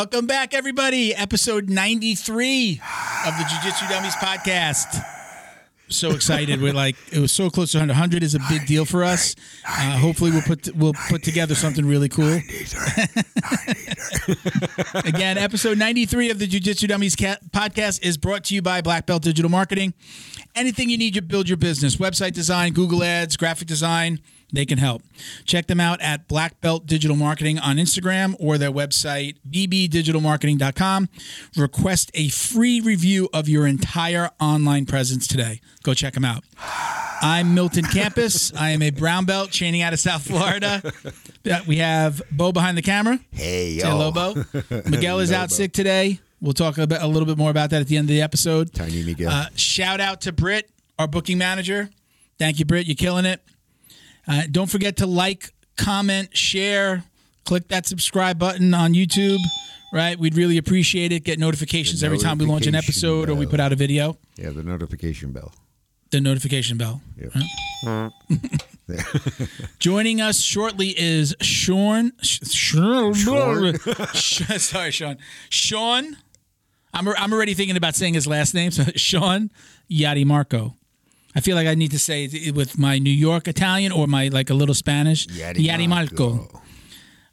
Welcome back, everybody. Episode 93 of the Jiu Jitsu Dummies podcast. So excited! We're like it was so close to 100. 100 is a big deal for us. Uh, hopefully, we'll put we'll put together something really cool. Again, episode 93 of the Jiu Jitsu Dummies ca- podcast is brought to you by Black Belt Digital Marketing. Anything you need to build your business, website design, Google Ads, graphic design, they can help. Check them out at Black Belt Digital Marketing on Instagram or their website, bbdigitalmarketing.com. Request a free review of your entire online presence today. Go check them out. I'm Milton Campus. I am a brown belt training out of South Florida. Uh, We have Bo behind the camera. Hey, Say yo. Lobo. Miguel is out Lobo. sick today. We'll talk a, bit, a little bit more about that at the end of the episode. Tiny Miguel. Uh, shout out to Britt, our booking manager. Thank you, Britt. You're killing it. Uh, don't forget to like, comment, share, click that subscribe button on YouTube. Right, we'd really appreciate it. Get notifications every time we launch an episode or we put out a video. yeah, the notification bell. The notification bell. Yep. Joining us shortly is Sean. Sh- Sean. Sh- Sorry, Sean. Sean. I'm, I'm already thinking about saying his last name. So Sean Yadi Marco. I feel like I need to say it with my New York Italian or my like a little Spanish. Yadi Marco.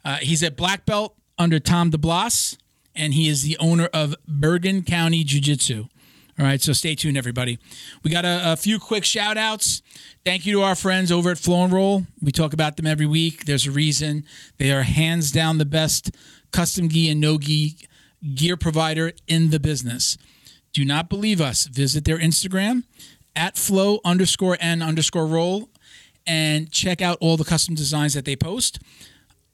Uh, he's a black belt under Tom DeBlass, and he is the owner of Bergen County Jiu Jitsu. All right, so stay tuned, everybody. We got a, a few quick shout outs. Thank you to our friends over at Flow and Roll. We talk about them every week. There's a reason. They are hands down the best custom gi and no gi gear provider in the business. Do not believe us. Visit their Instagram at flow underscore n underscore roll and check out all the custom designs that they post.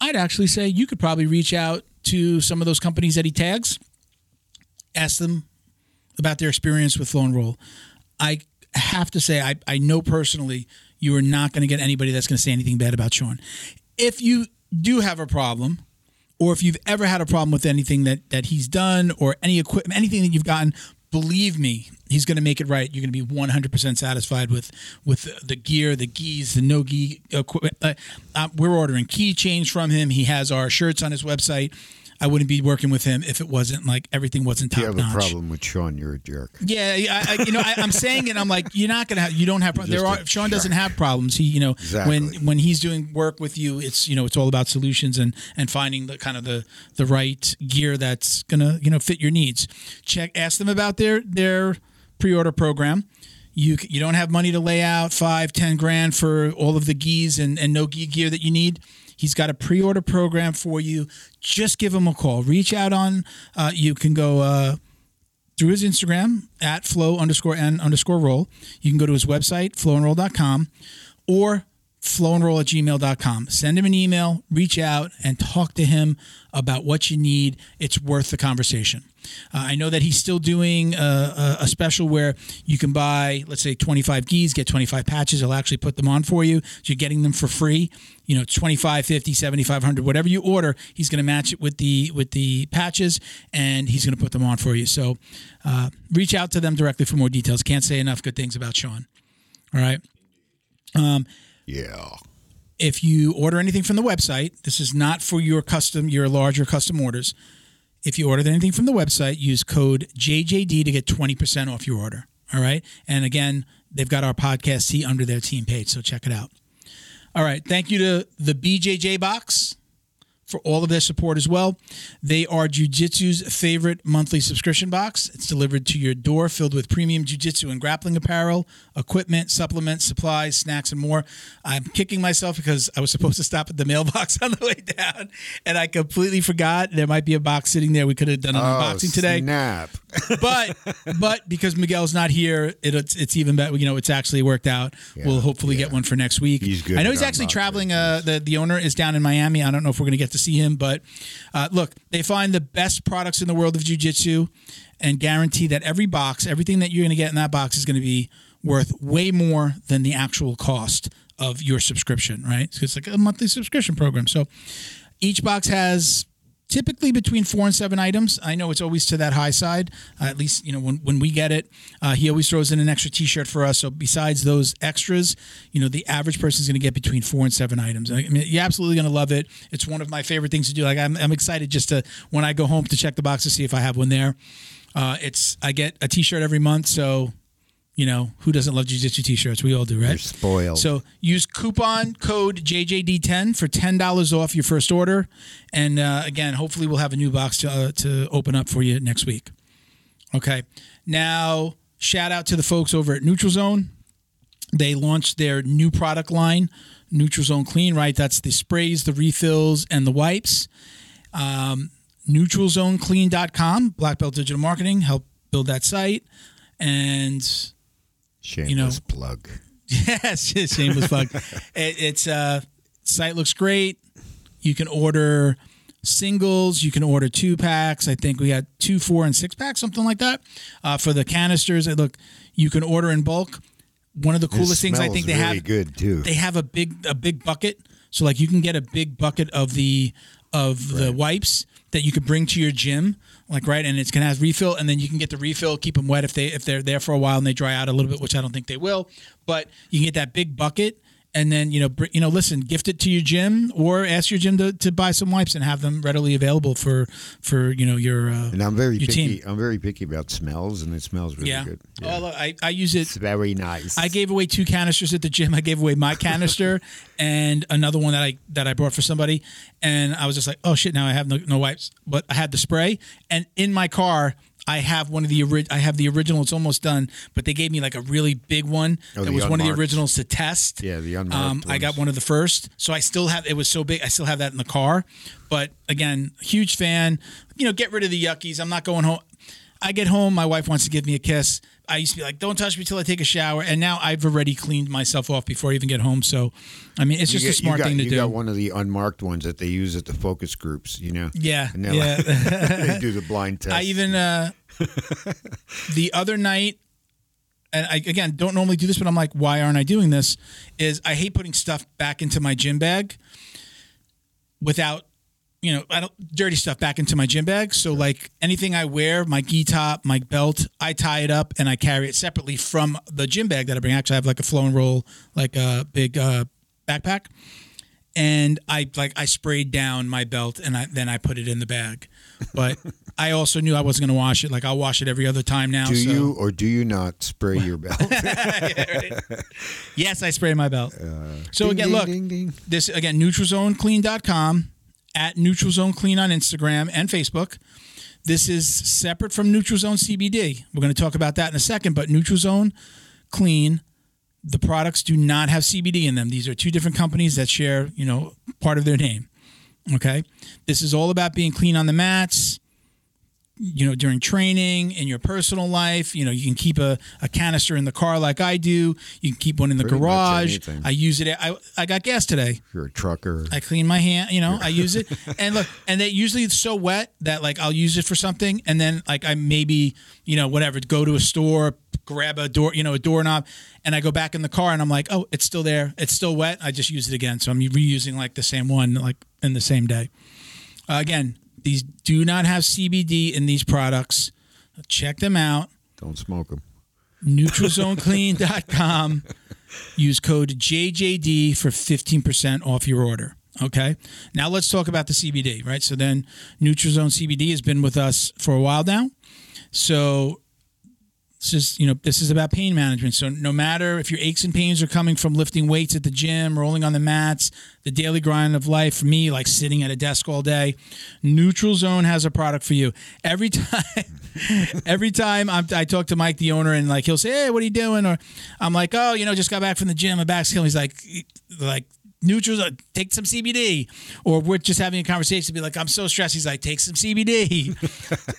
I'd actually say you could probably reach out to some of those companies that he tags, ask them about their experience with Flow and Roll. I have to say, I, I know personally you are not going to get anybody that's going to say anything bad about Sean. If you do have a problem, or if you've ever had a problem with anything that that he's done or any equipment, anything that you've gotten, believe me, he's going to make it right. You're going to be 100% satisfied with with the gear, the gis, the no gi equipment. Uh, uh, we're ordering keychains from him. He has our shirts on his website. I wouldn't be working with him if it wasn't like everything wasn't If you top have a problem with Sean, you're a jerk. Yeah, I, I, you know, I, I'm saying it. I'm like, you're not gonna have, you don't have. Pro- there are. Sean doesn't have problems. He, you know, when Exactly. when he's doing work with you, it's you know, it's all about solutions and and finding the kind of the the right gear that's gonna you know fit your needs. Check, ask them about their their pre-order program. You you don't have money to lay out five, ten grand for all of the gis and and no gi gear that you need. He's got a pre-order program for you. Just give him a call. Reach out on. Uh, you can go. Uh, through his Instagram at flow underscore n underscore roll. You can go to his website, flowandroll.com, or flowandroll at gmail.com. Send him an email, reach out, and talk to him about what you need. It's worth the conversation. Uh, I know that he's still doing a, a, a special where you can buy, let's say, 25 gis, get 25 patches. He'll actually put them on for you. So you're getting them for free. You know, it's 25, 50, 75, 100, whatever you order, he's going to match it with the with the patches and he's going to put them on for you. So uh, reach out to them directly for more details. Can't say enough good things about Sean. All right. Yeah. If you order anything from the website, this is not for your custom, your larger custom orders. If you order anything from the website, use code JJD to get 20% off your order. All right. And again, they've got our podcast tee under their team page, so check it out. All right. Thank you to the BJJ Box for all of their support as well. They are Jiu Jitsu's favorite monthly subscription box. It's delivered to your door filled with premium Jiu Jitsu and grappling apparel, equipment, supplements, supplies, snacks, and more. I'm kicking myself because I was supposed to stop at the mailbox on the way down and I completely forgot. There might be a box sitting there. We could have done an Oh, unboxing today Snap. But but because Miguel's not here, it, it's it's even better. You know, it's actually worked out. we'll hopefully get one for next week. He's good I know he's actually traveling. Uh, the the owner is down in Miami. I don't know if we're gonna get to see him, but uh, look, they find the best products in the world of jujitsu, and guarantee that every box, everything that you're gonna get in that box is gonna be worth way more than the actual cost of your subscription. Right? So it's like a monthly subscription program. So each box has typically between four and seven items. I know it's always to that high side. Uh, at least you know when, when we get it, uh, he always throws in an extra T-shirt for us. So besides those extras, you know the average person is going to get between four and seven items. I mean, you're absolutely going to love it. It's one of my favorite things to do. Like I'm, I'm excited just to when I go home to check the box to see if I have one there. Uh, it's I get a T-shirt every month, so you know who doesn't love jiu-jitsu T-shirts? We all do, right? You're spoiled. So use coupon code JJD10 for ten dollars off your first order, and uh, again, hopefully we'll have a new box to uh, to open up for you next week. Okay, now shout out to the folks over at Neutral Zone. They launched their new product line, Neutral Zone Clean. Right, that's the sprays, the refills, and the wipes. Um, NeutralZoneClean.com, Black Belt Digital Marketing, help build that site, and Shameless plug. Yes, shameless plug. it, it's uh, site looks great. You can order singles. You can order two packs. I think we had two, four, and six packs, something like that. Uh, for the canisters, it look you can order in bulk. One of the coolest things I think they really have good too. they have a big a big bucket. So like you can get a big bucket of the of the wipes that you could bring to your gym, like right, and it's gonna have refill, and then you can get the refill, keep them wet if they if they're there for a while and they dry out a little bit, which I don't think they will, but you can get that big bucket. And then you know, br- you know, listen, gift it to your gym, or ask your gym to, to buy some wipes and have them readily available for for you know your uh, and I'm very picky. team. I'm very picky about smells, and it smells really yeah. good. Oh, look, I I use it it's very nice. I gave away two canisters at the gym. I gave away my canister and another one that I that I brought for somebody, and I was just like, oh shit, now I have no, no wipes, but I had the spray, and in my car. I have one of the ori- I have the original. It's almost done, but they gave me like a really big one Oh, that was one of the originals to test. Yeah, the unmarked Um, I got one of the first, so I still have. It was so big, I still have that in the car. But again, huge fan. You know, get rid of the yuckies. I'm not going home. I get home, my wife wants to give me a kiss. I used to be like, "Don't touch me till I take a shower," and now I've already cleaned myself off before I even get home. So, I mean, it's You just a smart got, thing to you do. got one of the unmarked ones that they use at the focus groups. You know. Yeah, And yeah. like- they do the blind test. I even uh, the other night, and I again don't normally do this, but I'm like, why aren't I doing this? Is I hate putting stuff back into my gym bag without, you know, I don't dirty stuff back into my gym bag. So like anything I wear, my gi top, my belt, I tie it up and I carry it separately from the gym bag that I bring. Actually, I have like a flow and roll, like a big uh, backpack and I like I sprayed down my belt and I then I put it in the bag. But I also knew I wasn't going to wash it. Like I'll wash it every other time now. do so. you or do you not spray your belt? Yes, I spray my belt. so Ding, again, ding, look, ding. this again neutralzoneclean.com at Neutral Zone Clean on Instagram and Facebook. This is separate from Neutral Zone CBD. We're going to talk about that in a second, but Neutral Zone Clean the products do not have CBD in them. These are two different companies that share, you know, part of their name. Okay. This is all about being clean on the mats, you know, during training, in your personal life. You know, you can keep a, a canister in the car like I do. You can keep one in the Pretty garage. I use it. I, I got gas today. You're a trucker, I clean my hand, you know, I use it. And look, and they usually it's so wet that like I'll use it for something and then like I maybe, you know, whatever, go to a store, grab a door, you know, a doorknob and I go back in the car and I'm like, "Oh, it's still there. It's still wet. I just use it again." So I'm reusing like the same one like in the same day. Uh, again, these do not have CBD in these products. Check them out don't smoke them. neutralzoneclean.com. Use code JJD for 15% off your order. Okay. Now let's talk about the CBD, right? So then Neutralzone CBD has been with us for a while now. So this is, you know, this is about pain management. So no matter if your aches and pains are coming from lifting weights at the gym, rolling on the mats, the daily grind of life, for me, like sitting at a desk all day, Neutral Zone has a product for you. Every time, every time I'm, I talk to Mike, the owner, and like he'll say, "Hey, what are you doing?" Or I'm like, "Oh, you know, just got back from the gym. My back's killing." He's like, like. Neutral, uh, take some CBD, or we're just having a conversation. Be like, I'm so stressed. He's like, take some CBD.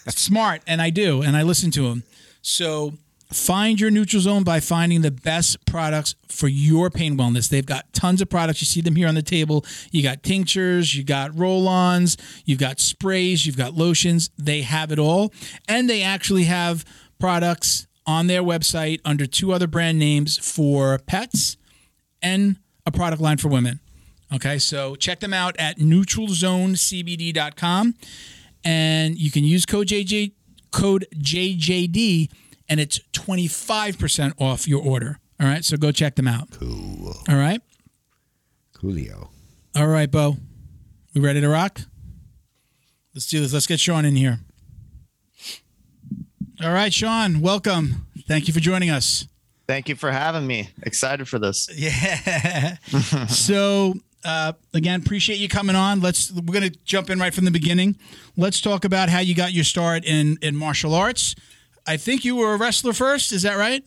Smart, and I do, and I listen to him. So find your neutral zone by finding the best products for your pain wellness. They've got tons of products. You see them here on the table. You got tinctures, you got roll-ons, you've got sprays, you've got lotions. They have it all. And they actually have products on their website under two other brand names for pets and a product line for women. Okay, so check them out at neutralzonecbd.com. and you can use code JJ code JJD, and it's twenty five percent off your order. All right, so go check them out. Cool. All right, Coolio. all right, Bo, we ready to rock? Let's do this. Let's get Sean in here. All right, Sean, welcome. Thank you for joining us. Thank you for having me. Excited for this. Yeah. so uh, again, appreciate you coming on. Let's we're gonna jump in right from the beginning. Let's talk about how you got your start in in martial arts. I think you were a wrestler first. Is that right?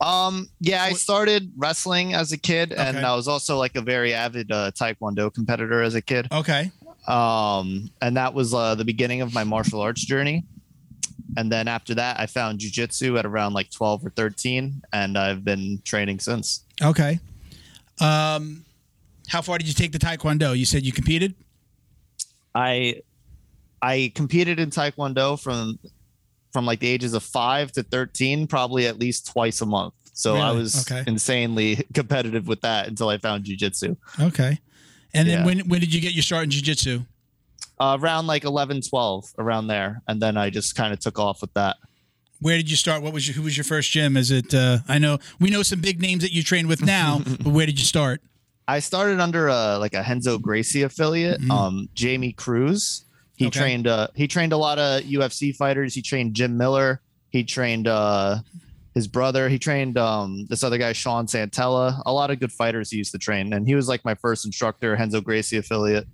Um, yeah, I started wrestling as a kid, and Okay. I was also like a very avid uh, Taekwondo competitor as a kid. Okay. Um, and that was uh, the beginning of my martial arts journey. And then after that, I found jujitsu at around like 12 or 13, and I've been training since. Okay. Um, how far did you take the Taekwondo? You said you competed. I I competed in Taekwondo from from like the ages of five to 13, probably at least twice a month. So I was Okay. insanely competitive with that until I found jujitsu. Okay. And then Yeah. when when did you get your start in jiu-jitsu? Uh, around like 11, 12, around there. And then I just kind of took off with that. Where did you start? What was your, who was your first gym? Is it? Uh, I know we know some big names that you train with now, but where did you start? I started under a like a Renzo Gracie affiliate, um, Jamie Cruz. He Mm-hmm. Okay. trained uh he trained a lot of UFC fighters. He trained Jim Miller. He trained uh his brother. He trained um this other guy, Sean Santella. A lot of good fighters he used to train. And he was like my first instructor, Renzo Gracie affiliate.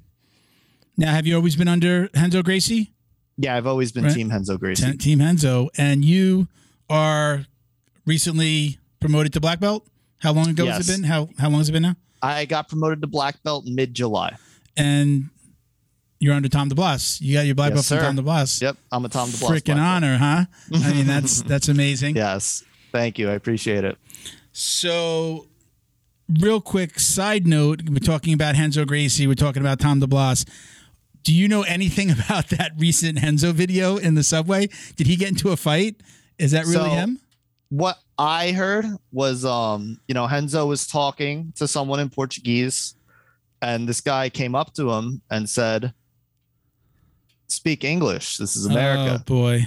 Now, have you always been under Renzo Gracie? Yeah, I've always been Right. team Renzo Gracie. Ten- Team Renzo, and you are recently promoted to black belt. How long ago has it been? How how long has it been now? I got promoted to black belt mid July. And you're under Tom DeBlass. You got your black Yes, belt from. Tom DeBlass. Yep, I'm a Tom DeBlass. Freaking honor, huh? I mean, that's that's amazing. Yes. Thank you. I appreciate it. So, real quick side note: we're talking about Renzo Gracie. We're talking about Tom DeBlass. Do you know anything about that recent Renzo video in the subway? Did he get into a fight? Is that really So- him? what I heard was um, you know, Renzo was talking to someone in Portuguese, and this guy came up to him and said, Speak English. This is Oh America. boy.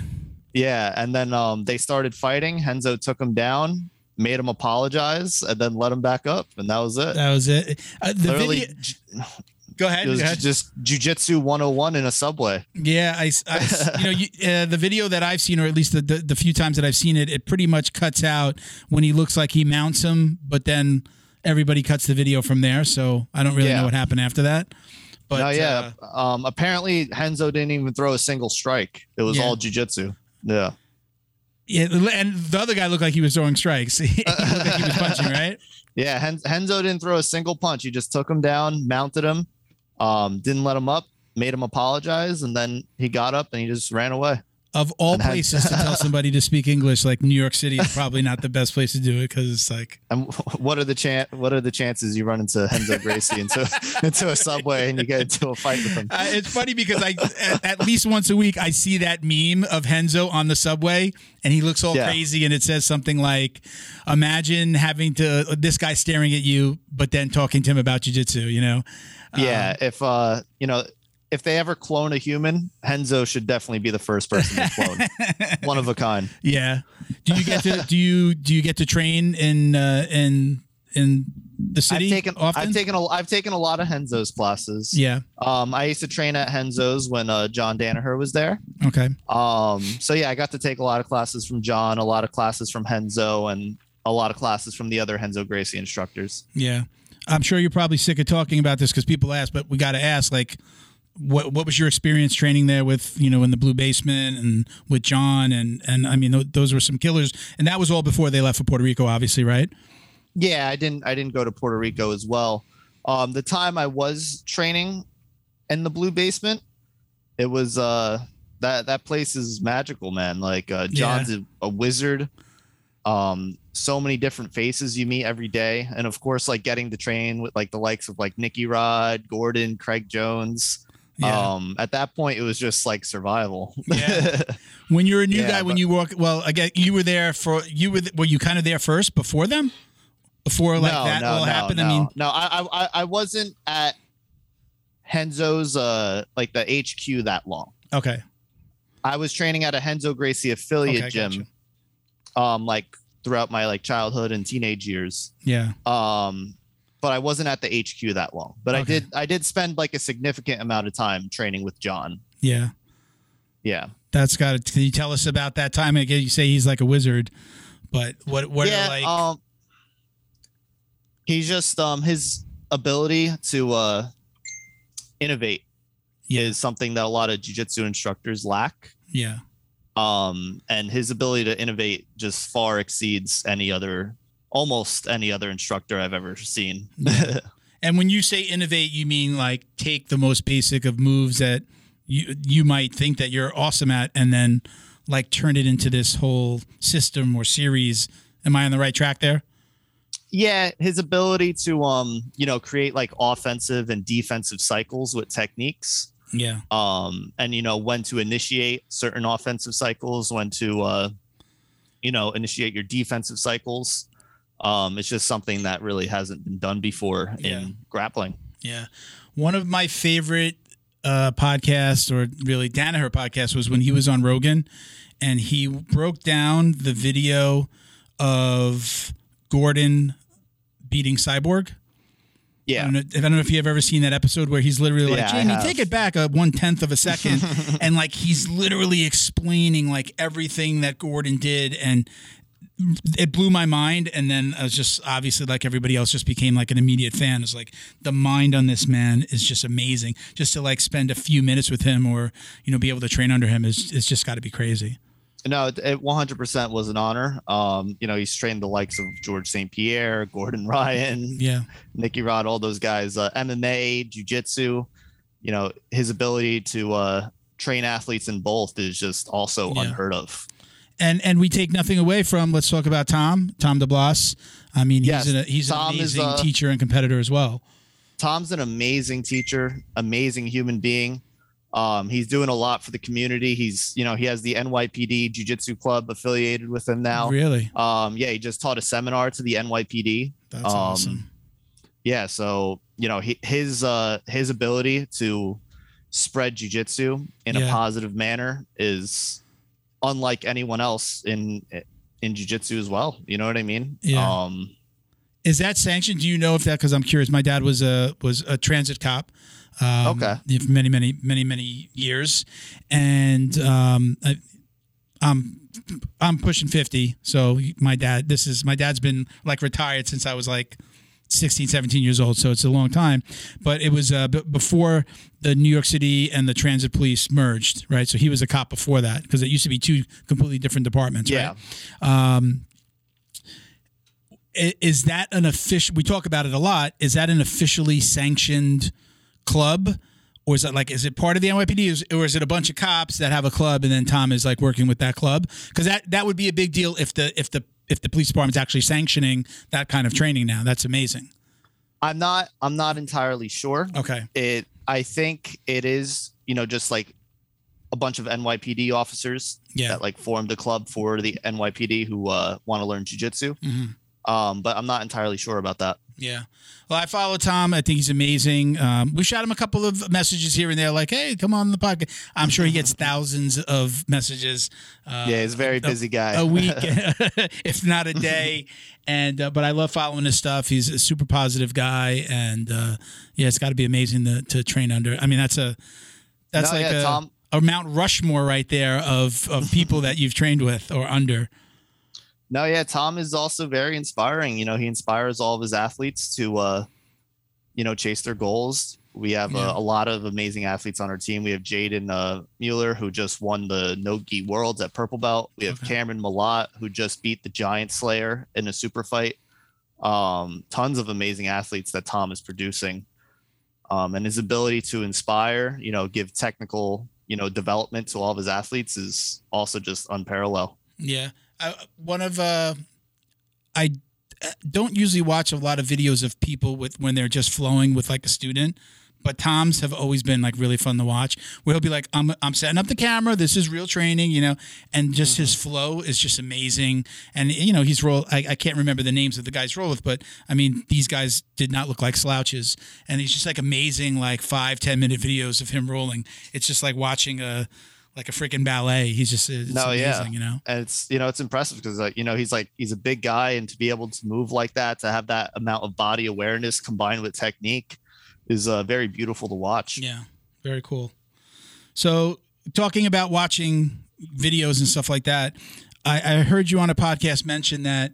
Yeah. And then um they started fighting. Renzo took him down, made him apologize, and then let him back up. And that was it. That was it. Uh, the Literally, video. Go ahead. it was ahead. just jujitsu 101 in a subway. Yeah, I, I- you know, you, uh, the video that I've seen, or at least the, the the few times that I've seen it, it pretty much cuts out when he looks like he mounts him, but then everybody cuts the video from there. So I don't really Yeah. know what happened after that. But no, yeah. uh, um, apparently Renzo didn't even throw a single strike. It was Yeah. all jujitsu. Yeah. yeah, and the other guy looked like he was throwing strikes. he looked like he was punching, right? Yeah, Hen- Renzo didn't throw a single punch. He just took him down, mounted him, um, didn't let him up, made him apologize, and then he got up and he just ran away. Of all had- places to tell somebody to speak English, like New York City is probably not the best place to do it because it's like And what are the chan- What are the chances you run into Renzo Gracie into into a subway and you get into a fight with him? Uh, it's funny because I at, at least once a week I see that meme of Renzo on the subway and he looks all Yeah. crazy and it says something like, "Imagine having to this guy staring at you, but then talking to him about jujitsu." You know? Yeah, if uh, you know, if they ever clone a human, Renzo should definitely be the first person to clone. One of a kind. Yeah. Do you get to do you do you get to train in uh, in in the city I've taken often? I've taken a I've taken a lot of Renzo's classes. yeah. Um, I used to train at Renzo's when uh, John Danaher was there. Okay. Um, so yeah, I got to take a lot of classes from John, a lot of classes from Renzo, and a lot of classes from the other Renzo Gracie instructors. Yeah. I'm sure you're probably sick of talking about this because people ask, but we got to ask, like, what what was your experience training there with, you know, in the blue basement and with John and and I mean th- those were some killers, and that was all before they left for Puerto Rico, obviously, right? Yeah, I didn't I didn't go to Puerto Rico as well. Um, the time I was training in the blue basement, it was uh that that place is magical, man. Like uh, John's a, a wizard. Um, so many different faces you meet every day, and of course, like getting to train with like the likes of like Nicky Rod, Gordon, Craig Jones. Yeah. Um, at that point, it was just like survival. Yeah. when you're a new yeah, guy, when you walk, well, again, you were there for you were were you kind of there first before them, before like that all happened. No, I mean, no, I, I, I wasn't at Renzo's uh like the HQ that long. Okay. I was training at a Renzo Gracie affiliate Okay, gym, gotcha. um, like throughout my like childhood and teenage years. Yeah. Um, but I wasn't at the HQ that long. But I did I did spend like a significant amount of time training with John. Yeah. Yeah. That's got it. Can you tell us about that time? Again, you say he's like a wizard, but what what yeah. are like um, he's just um his ability to uh innovate Yeah. is something that a lot of jujitsu instructors lack. yeah. um and his ability to innovate just far exceeds any other almost any other instructor i've ever seen And when you say innovate, you mean like take the most basic of moves that you you might think that you're awesome at, and then like turn it into this whole system or series. Am I on the right track there? yeah his ability to um you know create like offensive and defensive cycles with techniques Yeah. um and you know when to initiate certain offensive cycles when to uh you know initiate your defensive cycles um it's just something that really hasn't been done before Yeah. in grappling Yeah. One of my favorite uh, podcasts, or really Danaher podcast, was when he was on Rogan and he broke down the video of Gordon beating Cyborg. I yeah don't, know, I don't know if you've ever seen that episode where he's literally like, Yeah, Jamie, take it back a one tenth of a second. and like he's literally explaining like everything that Gordon did. And it blew my mind. And then I was just obviously like everybody else just became like an immediate fan. It's like the mind on this man is just amazing. Just to like spend a few minutes with him or, you know, be able to train under him is it's just got to be crazy. No, it, it 100% was an honor. Um, you know, he's trained the likes of George St. Pierre, Gordon Ryan, Yeah. Nicky Rod, all those guys, uh, MMA, jiu-jitsu. You know, his ability to uh, train athletes in both is just also Yeah. unheard of. And and we take nothing away from. Let's talk about Tom. Tom DeBlass. I mean, he's Yes, an, he's an Tom is, amazing uh, teacher and competitor as well. Tom's an amazing teacher, amazing human being. Um, he's doing a lot for the community. He's, you know, he has the NYPD Jiu-Jitsu Club affiliated with him now. Really, Um, yeah, he just taught a seminar to the NYPD. that's Um, awesome. yeah so you know he, his uh his ability to spread jujitsu in a positive manner is unlike anyone else in in jujitsu as well you know what i mean Yeah. um Is that sanctioned? Do you know if that? Because I'm curious. My dad was a was a transit cop. Um, Okay. For many, many, many, many years, and um, I, I'm I'm pushing fifty. So my dad, this is my dad's been like retired since I was like 16, 17 years old. So it's a long time. But it was uh, b- before the New York City and the transit police merged, right? So he was a cop before that because it used to be two completely different departments. yeah Right? Um, is that an official? We talk about it a lot. Is that an officially sanctioned club, or is that like is it part of the NYPD, Is- or is it a bunch of cops that have a club and then Tom is like working with that club? Because that that would be a big deal if the if the if the police department's actually sanctioning that kind of training now. That's amazing. i'm not i'm not entirely sure Okay. it i think it is you know just like a bunch of nypd officers Yeah. that like formed a club for the nypd who uh want to learn jiu-jitsu Mhm. um but i'm not entirely sure about that Yeah. Well, I follow Tom. I think he's amazing. Um, we shot him a couple of messages here and there, like, "Hey, come on the podcast." I'm sure he gets thousands of messages. Uh, yeah he's a very busy guy a week, if not a day. And uh, but I love following his stuff. He's a super positive guy, and uh, yeah, it's got to be amazing to, to train under. I mean, that's a that's No, like yeah, a, a Mount Rushmore right there of of people that you've trained with or under. No, yeah, Tom is also very inspiring. You know, he inspires all of his athletes to, uh, you know, chase their goals. We have Yeah. a, a lot of amazing athletes on our team. We have Jaden uh, Mueller, who just won the No Gi Worlds at Purple Belt. We have Okay. Cameron Malott, who just beat the Giant Slayer in a super fight. Um, tons of amazing athletes that Tom is producing. Um, and his ability to inspire, you know, give technical, you know, development to all of his athletes is also just unparalleled. Yeah, I, one of uh, I uh, don't usually watch a lot of videos of people with when they're just flowing with like a student, but Tom's have always been like really fun to watch. Where he'll be like, "I'm I'm setting up the camera. This is real training," you know, and just his flow is just amazing. And you know, he's roll. I, I can't remember the names of the guys roll with, but I mean, these guys did not look like slouches, and he's just like amazing, like five ten minute videos of him rolling. It's just like watching a like a freaking ballet. He's just it's No, amazing, yeah. you know. and it's you know it's impressive because like you know he's like he's a big guy and to be able to move like that to have that amount of body awareness combined with technique is uh, very beautiful to watch Yeah, very cool. So, talking about watching videos and stuff like that, I, I heard you on a podcast mention that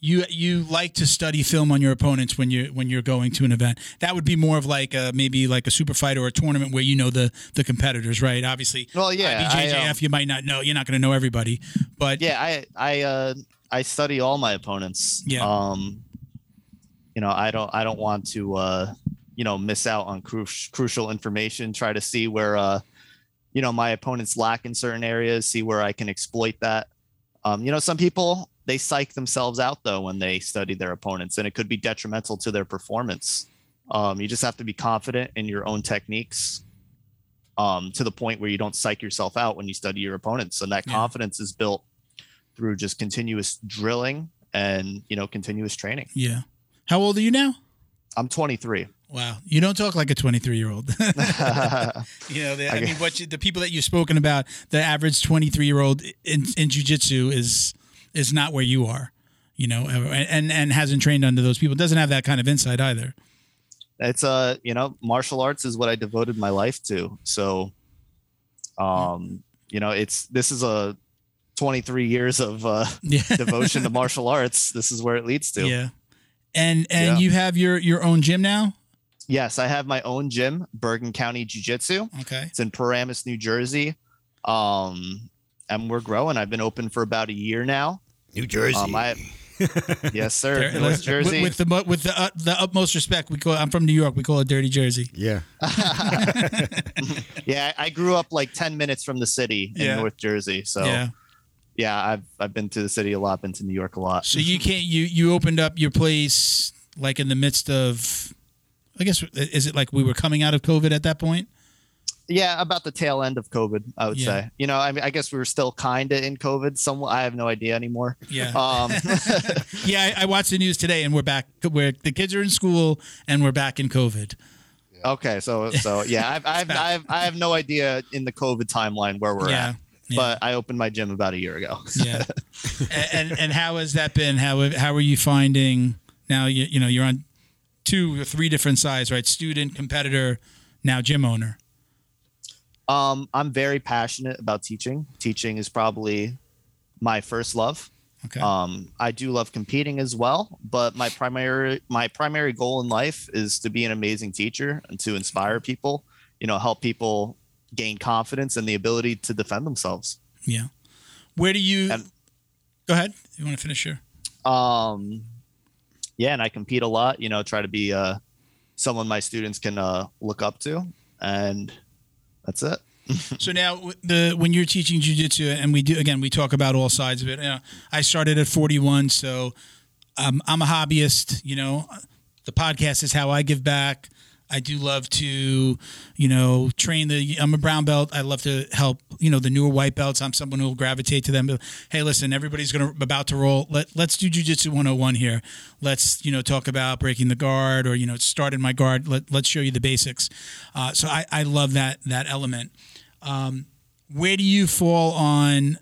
you you like to study film on your opponents when you when you're going to an event. That would be more of like a, maybe like a super fight or a tournament where you know the the competitors, right? Obviously, well yeah I, um, you might not know. You're not going to know everybody, but yeah i i uh i study all my opponents Yeah. um you know i don't i don't want to uh you know miss out on cru- crucial information try to see where uh you know my opponents lack in certain areas see where i can exploit that um you know some people they psych themselves out though when they study their opponents and it could be detrimental to their performance um you just have to be confident in your own techniques um to the point where you don't psych yourself out when you study your opponents and that Yeah. confidence is built through just continuous drilling and you know continuous training yeah. How old are you now? i'm 23 Wow, you don't talk like a 23 year old. You know, the, I, mean, what you, the people that you've spoken about, the average 23 year old in, in jujitsu is is not where you are, you know, and and hasn't trained under those people. Doesn't have that kind of insight either. it's uh you know martial arts is what i devoted my life to so um you know it's this is a 23 years of uh Yeah, devotion to martial arts this is where it leads to yeah. And and Yeah. you have your your own gym now. yes i have my own gym bergen county jiu-jitsu Okay. it's in paramus new jersey um and we're growing i've been open for about a year now New Jersey. um i yes sir There- north with- jersey With, the with the uh, the utmost respect, we call. I'm from New York. We call it Dirty Jersey. yeah. yeah I, I grew up like 10 minutes from the city in Yeah. north jersey so Yeah. yeah, I've I've been to the city a lot, been to New York a lot. So you can't you you opened up your place like in the midst of, I guess is it like we were coming out of COVID at that point? Yeah, about the tail end of COVID, I would Yeah. say. You know, I mean, I guess we were still kind of in COVID. Some I have no idea anymore. Yeah. Um, Yeah, I, I watched the news today, and we're back. Where the kids are in school, and we're back in COVID. okay, so so yeah, I've I've, back. I've I have no idea in the COVID timeline where we're yeah, at. yeah, But I opened my gym about a year ago. yeah. and, and and how has that been? How how are you finding now? You you know you're on two or three different sides, right? Student, competitor, now gym owner. Um, I'm very passionate about teaching. Teaching is probably my first love. Okay. Um, I do love competing as well, but my primary my primary goal in life is to be an amazing teacher and to inspire people. You know, help people gain confidence and the ability to defend themselves. yeah. Where do you? and- go ahead. You want to finish here? Um, yeah, and I compete a lot. You know, try to be uh, someone my students can uh, look up to, and that's it. So now the when you're teaching jujitsu, and we do again, we talk about all sides of it. You know, I started at 41, so um, I'm a hobbyist. You know, the podcast is how I give back. I do love to, you know, train the. I'm a brown belt. I love to help, you know, the newer white belts. I'm someone who will gravitate to them. Hey, listen, everybody's gonna about to roll. Let Let's do jujitsu 101 here. Let's, you know, talk about breaking the guard or you know, starting my guard. Let Let's show you the basics. Uh, so I I love that that element where do you fall on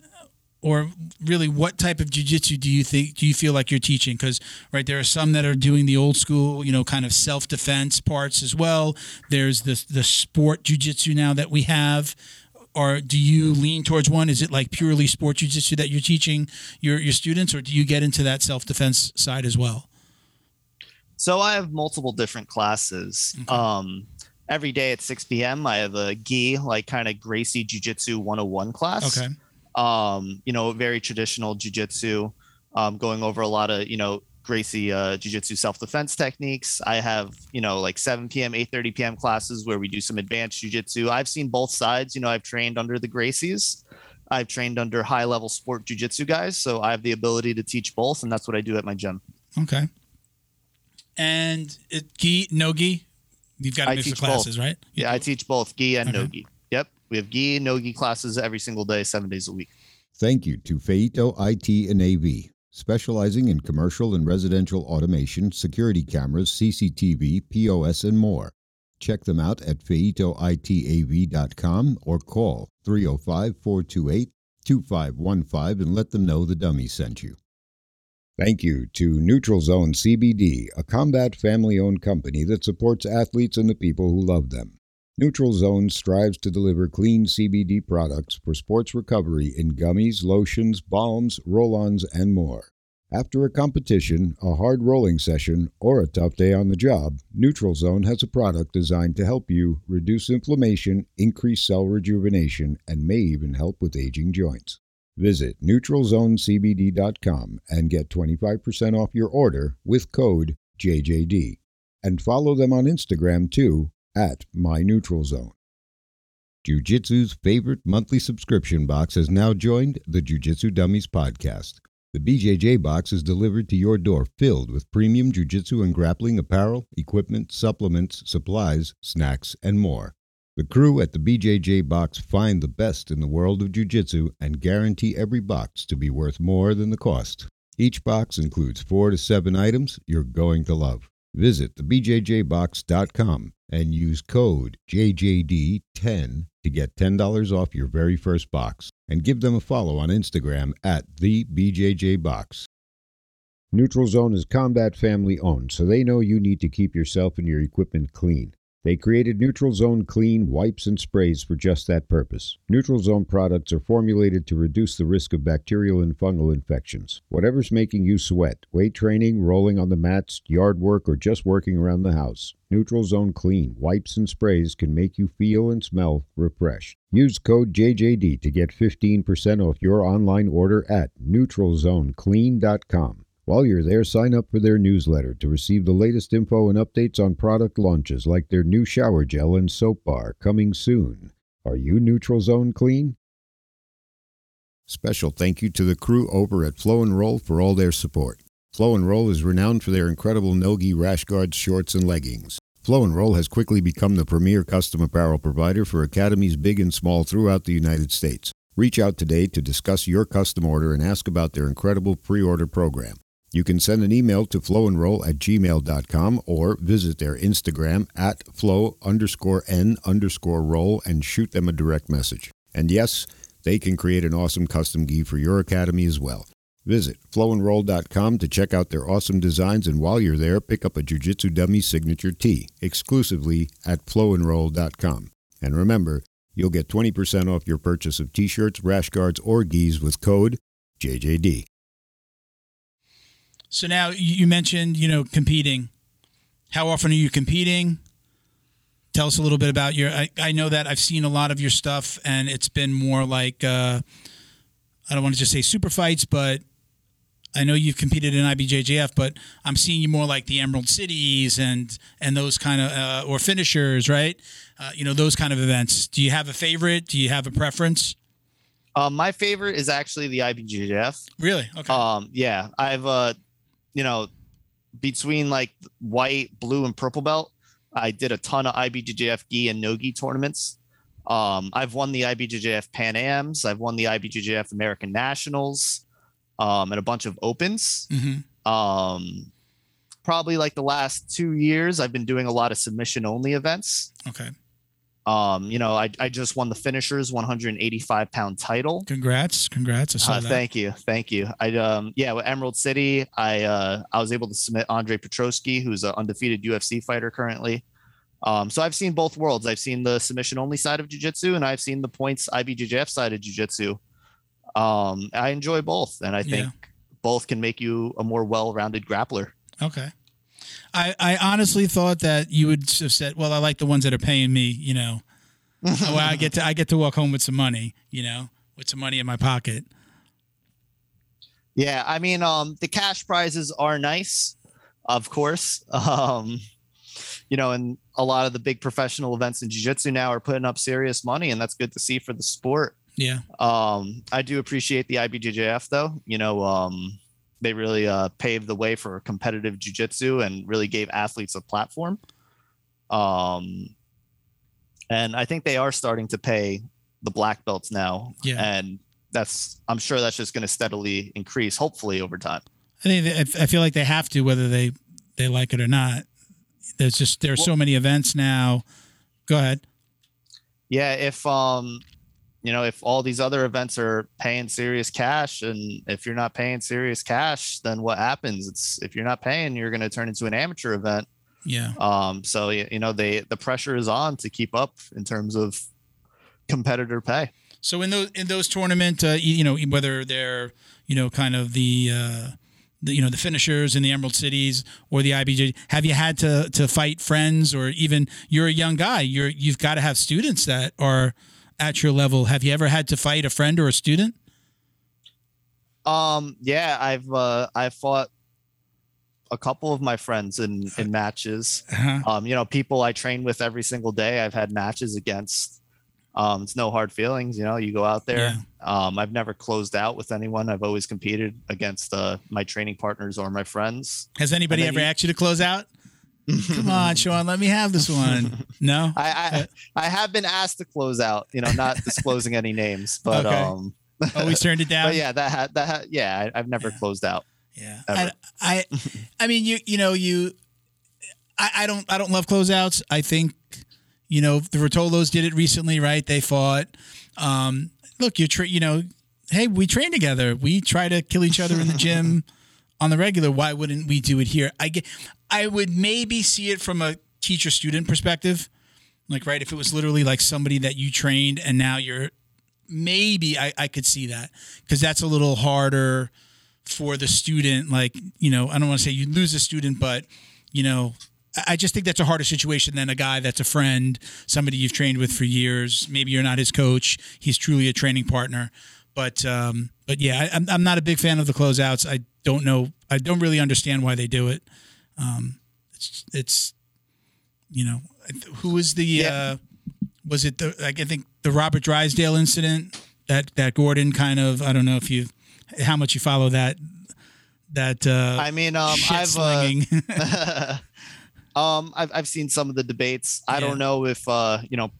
or really what type of jiu-jitsu do you think do you feel like you're teaching because right there are some that are doing the old school you know kind of self-defense parts as well there's the the sport jiu-jitsu now that we have or do you lean towards one is it like purely sport jiu-jitsu that you're teaching your your students or do you get into that self-defense side as well So I have multiple different classes. Um, every day at 6 p.m. I have a gi, like kind of Gracie Jiu Jitsu 101 class. okay Um, you know, very traditional Jiu Jitsu, um, going over a lot of, you know, Gracie uh, Jiu Jitsu self defense techniques. I have, you know, like 7 p.m., 8.30 p.m. classes where we do some advanced Jiu Jitsu. I've seen both sides. You know, I've trained under the Gracies. I've trained under high level sport Jiu Jitsu guys. So I have the ability to teach both. And that's what I do at my gym. okay and it gi no gi You've got I mix teach both. classes, right? You Yeah, I teach both gi and Okay. no gi. We have gi and no gi classes every single day, seven days a week. Thank you to Feito IT and AV, specializing in commercial and residential automation, security cameras, CCTV, POS, and more. Check them out at feitoitav.com or call 305 428 2515 and let them know the dummy sent you. Thank you to Neutral Zone CBD, a combat family owned company that supports athletes and the people who love them. Neutral Zone strives to deliver clean CBD products for sports recovery in gummies, lotions, balms, roll ons, and more. After a competition, a hard rolling session, or a tough day on the job, Neutral Zone has a product designed to help you reduce inflammation, increase cell rejuvenation, and may even help with aging joints. Visit neutralzonecbd.com and get 25% off your order with code JJD. And follow them on Instagram too at My Neutral Zone. Jiu Jitsu's favorite monthly subscription box has now joined the Jiu Jitsu Dummies podcast. The BJJ box is delivered to your door filled with premium Jiu Jitsu and grappling apparel, equipment, supplements, supplies, snacks, and more. The crew at the BJJ box find the best in the world of Jiu Jitsu and guarantee every box to be worth more than the cost. Each box includes four to seven items you're going to love. Visit thebjjbox.com and use code JJD10 to get $10 off your very first box. And give them a follow on Instagram at TheBJJBox. Neutral Zone is combat family owned, so they know you need to keep yourself and your equipment clean. They created Neutral Zone Clean wipes and sprays for just that purpose. Neutral Zone products are formulated to reduce the risk of bacterial and fungal infections. Whatever's making you sweat, weight training, rolling on the mats, yard work, or just working around the house, Neutral Zone Clean wipes and sprays can make you feel and smell refreshed. Use code JJD to get 15% off your online order at neutralzoneclean.com. While you're there, sign up for their newsletter to receive the latest info and updates on product launches like their new shower gel and soap bar coming soon. Are you Neutral Zone Clean? Special thank you to the crew over at Flow and Roll for all their support. Flow and Roll is renowned for their incredible Nogi rash guards, shorts, and leggings. Flow and Roll has quickly become the premier custom apparel provider for academies big and small throughout the United States. Reach out today to discuss your custom order and ask about their incredible pre-order program. You can send an email to flowandroll at gmail.com or visit their Instagram at flow underscore n underscore roll and shoot them a direct message. And yes, they can create an awesome custom gi for your academy as well. Visit flowandroll.com to check out their awesome designs, and while you're there, pick up a Jiu Jitsu Dummy signature tee exclusively at flowandroll.com. And remember, you'll get 20% off your purchase of t shirts, rash guards, or gis with code JJD. So now you mentioned, you know, competing. How often are you competing? Tell us a little bit about your. I, I know that I've seen a lot of your stuff, and it's been more like uh, I don't want to just say super fights, but I know you've competed in IBJJF, but I'm seeing you more like the Emerald Cities and and those kind of uh, or finishers, right? Uh, you know those kind of events. Do you have a favorite? Do you have a preference? Um, my favorite is actually the IBJJF. Really? Okay. Um, yeah, I've uh, you know, between like white, blue, and purple belt, I did a ton of IBJJF gi and no gi tournaments. Um, I've won the IBJJF Pan Ams. I've won the IBJJF American Nationals, um, and a bunch of opens. hmm Um, probably like the last two years, I've been doing a lot of submission only events. Okay. Um, you know, I, I just won the finishers 185 pound title. Congrats. Congrats. I saw Uh, that. thank you, thank you. I um yeah, with Emerald City, I uh I was able to submit Andre Petroski, who's an undefeated UFC fighter currently. Um, so I've seen both worlds. I've seen the submission only side of jiu-jitsu and I've seen the points IBJJF side of jiu-jitsu. Um, I enjoy both, and I think Yeah. both can make you a more well-rounded grappler. Okay. I, I honestly thought that you would have said, "Well, I like the ones that are paying me." You know, well, I get to I get to walk home with some money. You know, with some money in my pocket. Yeah, I mean, um, the cash prizes are nice, of course. Um, you know, and a lot of the big professional events in jiu-jitsu now are putting up serious money, and that's good to see for the sport. Yeah. Um, I do appreciate the IBJJF though. You know, um, they really uh, paved the way for competitive jiu-jitsu and really gave athletes a platform. Um, and I think they are starting to pay the black belts now. Yeah. And that's I'm sure that's just going to steadily increase, hopefully over time. I think they, I feel like they have to, whether they they like it or not. There's just there are so many events now. Go ahead. Yeah, if um, you know, if all these other events are paying serious cash, and if you're not paying serious cash, then what happens? It's if you're not paying, you're going to turn into an amateur event. Yeah. Um, so you know, they the pressure is on to keep up in terms of competitor pay. So in those in those tournament, uh, you, know, whether they're you know kind of the, uh, the you know the finishers in the Emerald Cities or the IBJ, have you had to to fight friends or even you're a young guy, you're you've got to have students that are at your level. Have you ever had to fight a friend or a student? Um, yeah, I've uh, I've fought a couple of my friends in in matches. Uh-huh. Um, you know, people I train with every single day. I've had matches against. Um, it's no hard feelings. You know, you go out there. Um, I've never closed out with anyone. I've always competed against uh, my training partners or my friends. Has anybody ever you- asked you to close out? Come on, Sean, let me have this one. No. I, I I have been asked to close out. You know, not disclosing any names, but Okay. um, Always turned it down. but yeah, that ha- that ha- yeah, I, I've never closed out. Yeah. I, I I mean you you know you I, I don't I don't love closeouts. I think you know the Ruotolos did it recently, right? They fought. Um, look, you tra- you know, hey, we train together. We try to kill each other in the gym on the regular. Why wouldn't we do it here? I get I would maybe see it from a teacher student perspective. Like right, if it was literally like somebody that you trained and now you're maybe I, I could see that. Because that's a little harder for the student like you know i don't want to say you lose a student but you know I- just think that's a harder situation than a guy that's a friend somebody you've trained with for years. Maybe you're not his coach he's truly a training partner. But um but yeah I, I'm, I'm not a big fan of the closeouts. I don't know i don't really understand why they do it um it's it's you know who was the Yeah. uh was it the like i think the robert drysdale incident that that gordon kind of i don't know if you how much you follow that that uh I mean, um, I've uh, um, I've I've seen some of the debates. I Yeah. don't know if uh, you know,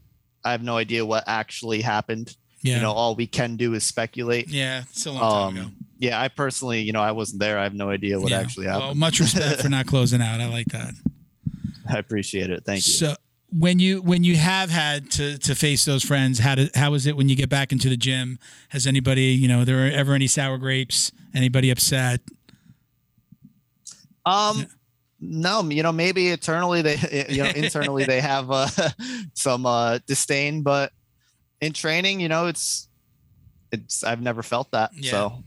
I have no idea what actually happened. yeah You know, all we can do is speculate. yeah it's a long time ago Um, yeah, I personally, you know, I wasn't there. I have no idea what Yeah. actually well happened. much respect for not closing out i like that I appreciate it. Thank you. So when you when you have had to to face those friends, how did how is it when you get back into the gym? Has anybody you know there are ever any sour grapes? Anybody upset? Um, no, you know, maybe eternally they, you know, internally they have uh, some uh, disdain, but in training, you know, it's it's I've never felt that. Yeah. So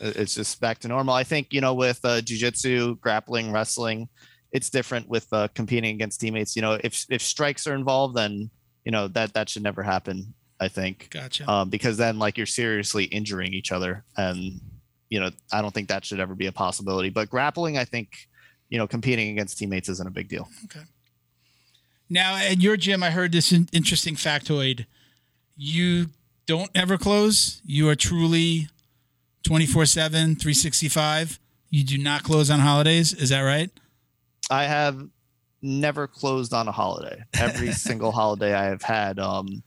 it's just back to normal. I think you know with uh, jujitsu, grappling, wrestling, it's different with uh, competing against teammates. You know, if if strikes are involved, then you know that that should never happen. I think Gotcha. um, because then like you're seriously injuring each other and you know i don't think that should ever be a possibility but grappling i think you know competing against teammates isn't a big deal Okay. now at your gym, I heard this in- interesting factoid. You don't ever close. You are truly 24 7, 365. You do not close on holidays. Is that right? i have never closed on a holiday every single holiday i have had um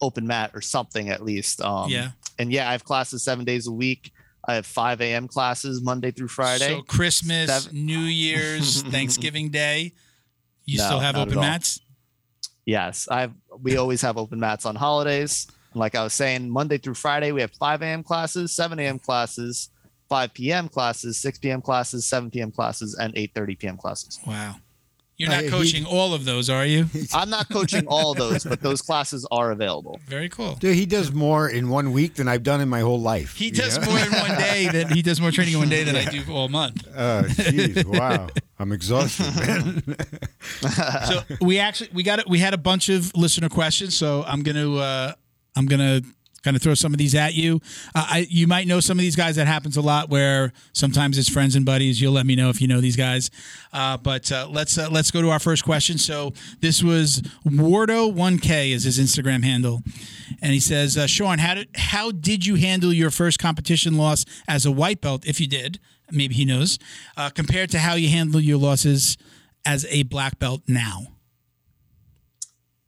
open mat or something at least um yeah. and yeah i have classes seven days a week i have 5 a.m classes monday through friday So Christmas, Seven- New Year's, Thanksgiving Day, you No, still have open mats? Yes, I've we always have open mats on holidays. Like I was saying, Monday through Friday we have 5 a.m. classes, 7 a.m. classes, 5 p.m. classes, 6 p.m. classes, 7 p.m. classes, and 8:30 p.m. classes. Wow. You're not Uh, he- coaching all of those, are you? I'm not coaching all those, but those classes are available. Very cool. Dude, he does more in one week than I've done in my whole life. He does know? more in one day than he does more training in one day than I do all month. Oh, jeez, wow. I'm exhausted, man. So we actually we got it. We had a bunch of listener questions, so I'm gonna uh, I'm gonna kind of throw some of these at you. Uh, I you might know some of these guys. That happens a lot where sometimes it's friends and buddies. You'll let me know if you know these guys. Uh, but uh, let's uh, let's go to our first question. So this was Wardo1K is his Instagram handle, and he says, uh, Sean, how did how did you handle your first competition loss as a white belt, if you did? Maybe he knows, uh, compared to how you handle your losses as a black belt now.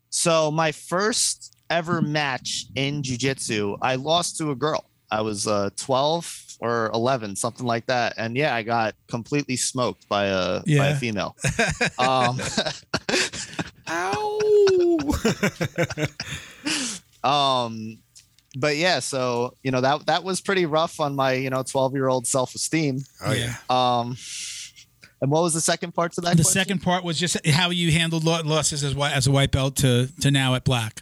So my first ever match in jiu-jitsu, I lost to a girl. I was uh 12 or 11, something like that. And yeah, I got completely smoked by a by a female. um um but yeah, so you know that that was pretty rough on my, you know, 12-year-old self-esteem. Oh yeah. Um and what was the second part to that? The question? second part was just how you handled losses as, as a white belt to to now at black.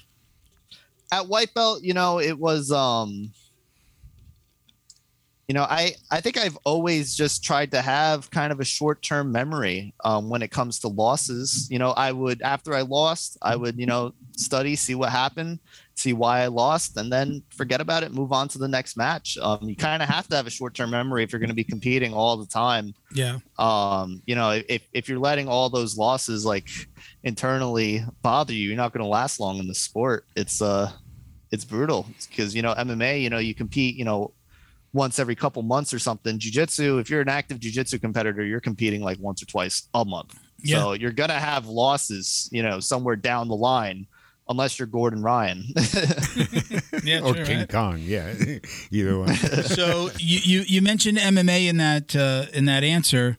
At white belt, you know, it was um you know, I I think I've always just tried to have kind of a short-term memory um when it comes to losses. You know, I would after I lost, I would, you know, study, see what happened, see why I lost and then forget about it, move on to the next match. Um you kind of have to have a short-term memory if you're going to be competing all the time Yeah. um you know if if you're letting all those losses like internally bother you you're not going to last long in the sport it's uh it's brutal because you know mma you know you compete you know once every couple months or something jiu-jitsu if you're an active jiu-jitsu competitor you're competing like once or twice a month Yeah. so you're going to have losses you know somewhere down the line unless you're gordon ryan Yeah. Or true, King right? Kong. Yeah. Either one. so you, you you mentioned MMA in that uh, in that answer.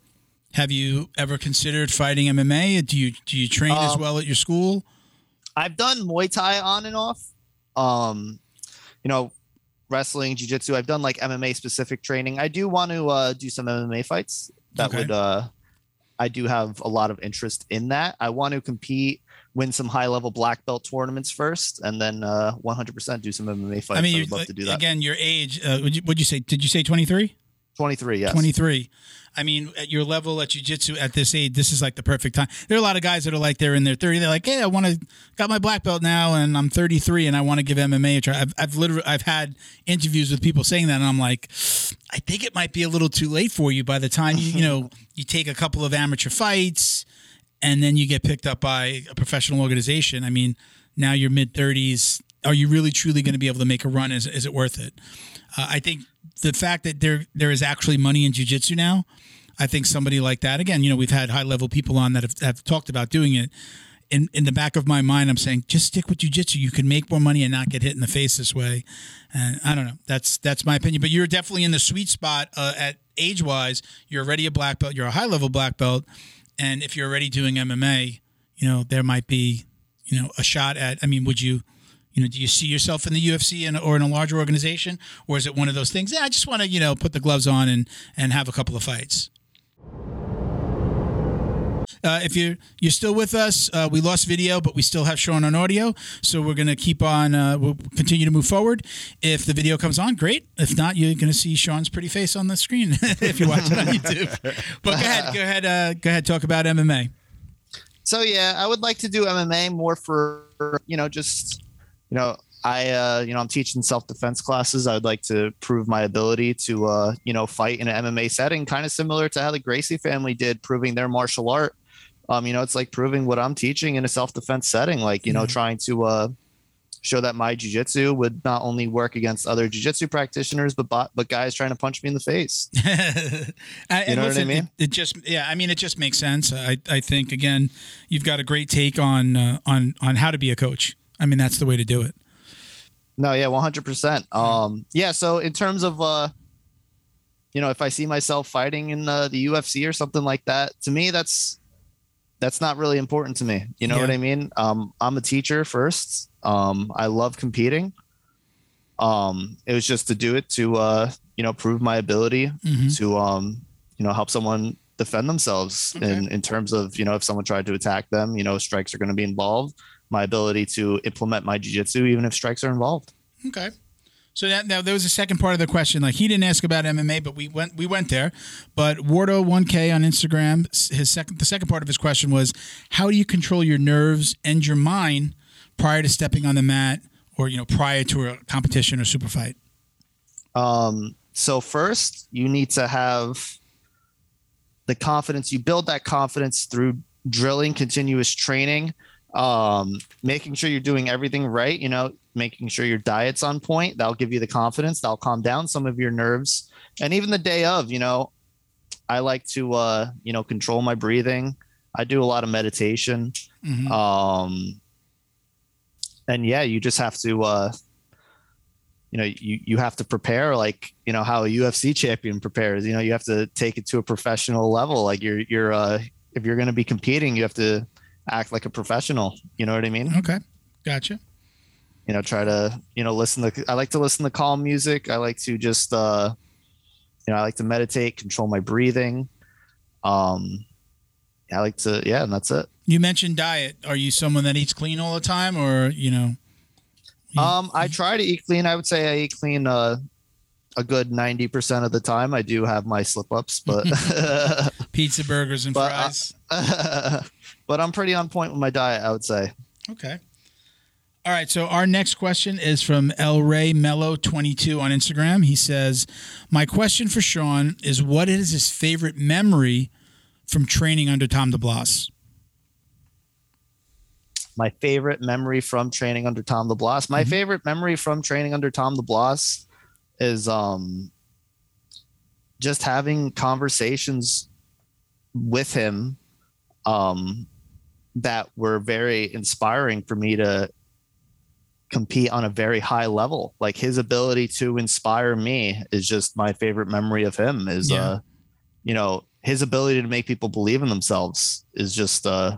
Have you ever considered fighting MMA? Do you do you train as Um, well at your school? I've done Muay Thai on and off. Um, you know, wrestling, jiu-jitsu. I've done like MMA specific training. I do want to uh, do some MMA fights. That Okay. would uh, I do have a lot of interest in that. I want to compete, win some high level black belt tournaments first, and then uh, 100% do some MMA fights. I, I mean, would love to do that. again. Your age? Uh, would you would you say? Did you say twenty three? 23, yes. 23. I mean, at your level at jiu-jitsu at this age, this is like the perfect time. There are a lot of guys that are like they're in their 30. They're like, "Hey, I want to got my black belt now and I'm 33 and I want to give MMA a try." I've I've literally I've had interviews with people saying that and I'm like, "I think it might be a little too late for you by the time you, you know, you take a couple of amateur fights and then you get picked up by a professional organization. I mean, now you're mid 30s. Are you really truly going to be able to make a run? Is, is it worth it? Uh, I think the fact that there there is actually money in jujitsu now, I think somebody like that. Again, you know, we've had high level people on that have, have talked about doing it. In in the back of my mind, I'm saying just stick with jujitsu. You can make more money and not get hit in the face this way. And I don't know. That's that's my opinion. But you're definitely in the sweet spot uh, at age wise. You're already a black belt. You're a high level black belt. And if you're already doing MMA, you know there might be, you know, a shot at. I mean, would you? You know, do you see yourself in the UFC and, or in a larger organization, or is it one of those things? Yeah, I just want to, you know, put the gloves on and and have a couple of fights. Uh, if you're you're still with us, uh, we lost video, but we still have Sean on audio, so we're gonna keep on. Uh, we'll continue to move forward. If the video comes on, great. If not, you're gonna see Sean's pretty face on the screen if you watch it on YouTube. But go ahead, go ahead, uh, go ahead. Talk about MMA. so yeah i would like to do mma more for you know just you know i uh you know i'm teaching self-defense classes i would like to prove my ability to uh you know fight in an mma setting kind of similar to how the gracie family did proving their martial art um you know it's like proving what i'm teaching in a self-defense setting like you know Mhm. trying to uh show that my jiu-jitsu would not only work against other jiu-jitsu practitioners but but, but guys trying to punch me in the face I, You know what I mean? It, it just, yeah, I mean, it just makes sense. I, I think again, you've got a great take on uh, on on how to be a coach. I mean, that's the way to do it. No, yeah, one hundred percent. Um, yeah. So in terms of, uh, you know, if I see myself fighting in uh, the UFC or something like that, to me, that's that's not really important to me. You know Yeah. what I mean? Um, I'm a teacher first. Um, I love competing. Um, it was just to do it to, uh, you know, prove my ability Mhm. to, um, you know, help someone defend themselves Okay. in in terms of, you know, if someone tried to attack them, you know, strikes are going to be involved. My ability to implement my jujitsu, even if strikes are involved. Okay. So that, now there was a second part of the question. Like he didn't ask about MMA, but we went we went there. But Wardo one K on Instagram, his second the second part of his question was, how do you control your nerves and your mind prior to stepping on the mat, or you know prior to a competition or super fight? Um, so first, you need to have the confidence. You build that confidence through drilling, continuous training, um, making sure you're doing everything right. You know, making sure your diet's on point. That'll give you the confidence. That'll calm down some of your nerves. And even the day of, you know, I like to, uh, you know, control my breathing. I do a lot of meditation. Mhm. Um, and yeah, you just have to, uh, you know, you you have to prepare like you know how a UFC champion prepares. You know, you have to take it to a professional level. Like you're you're uh, if you're going to be competing, you have to act like a professional. You know what I mean? Okay, gotcha. You know, try to you know listen to. I like to listen to calm music. I like to just uh, you know, I like to meditate, control my breathing. Um, I like to yeah, and that's it. You mentioned diet. Are you someone that eats clean all the time, or you know? Um, I try to eat clean. I would say I eat clean uh, a good ninety percent of the time. I do have my slip ups, but Pizza, burgers, and But, uh, fries. but I'm pretty on point with my diet. I would say. Okay. All right. So our next question is from El Ray Mello 22 on Instagram. He says, My question for Sean is what is his favorite memory from training under Tom DeBlass? My favorite memory from training under Tom DeBlass. My Mhm. favorite memory from training under Tom DeBlass is um just having conversations with him um that were very inspiring for me to compete on a very high level like his ability to inspire me is just my favorite memory of him is Yeah. uh you know his ability to make people believe in themselves is just uh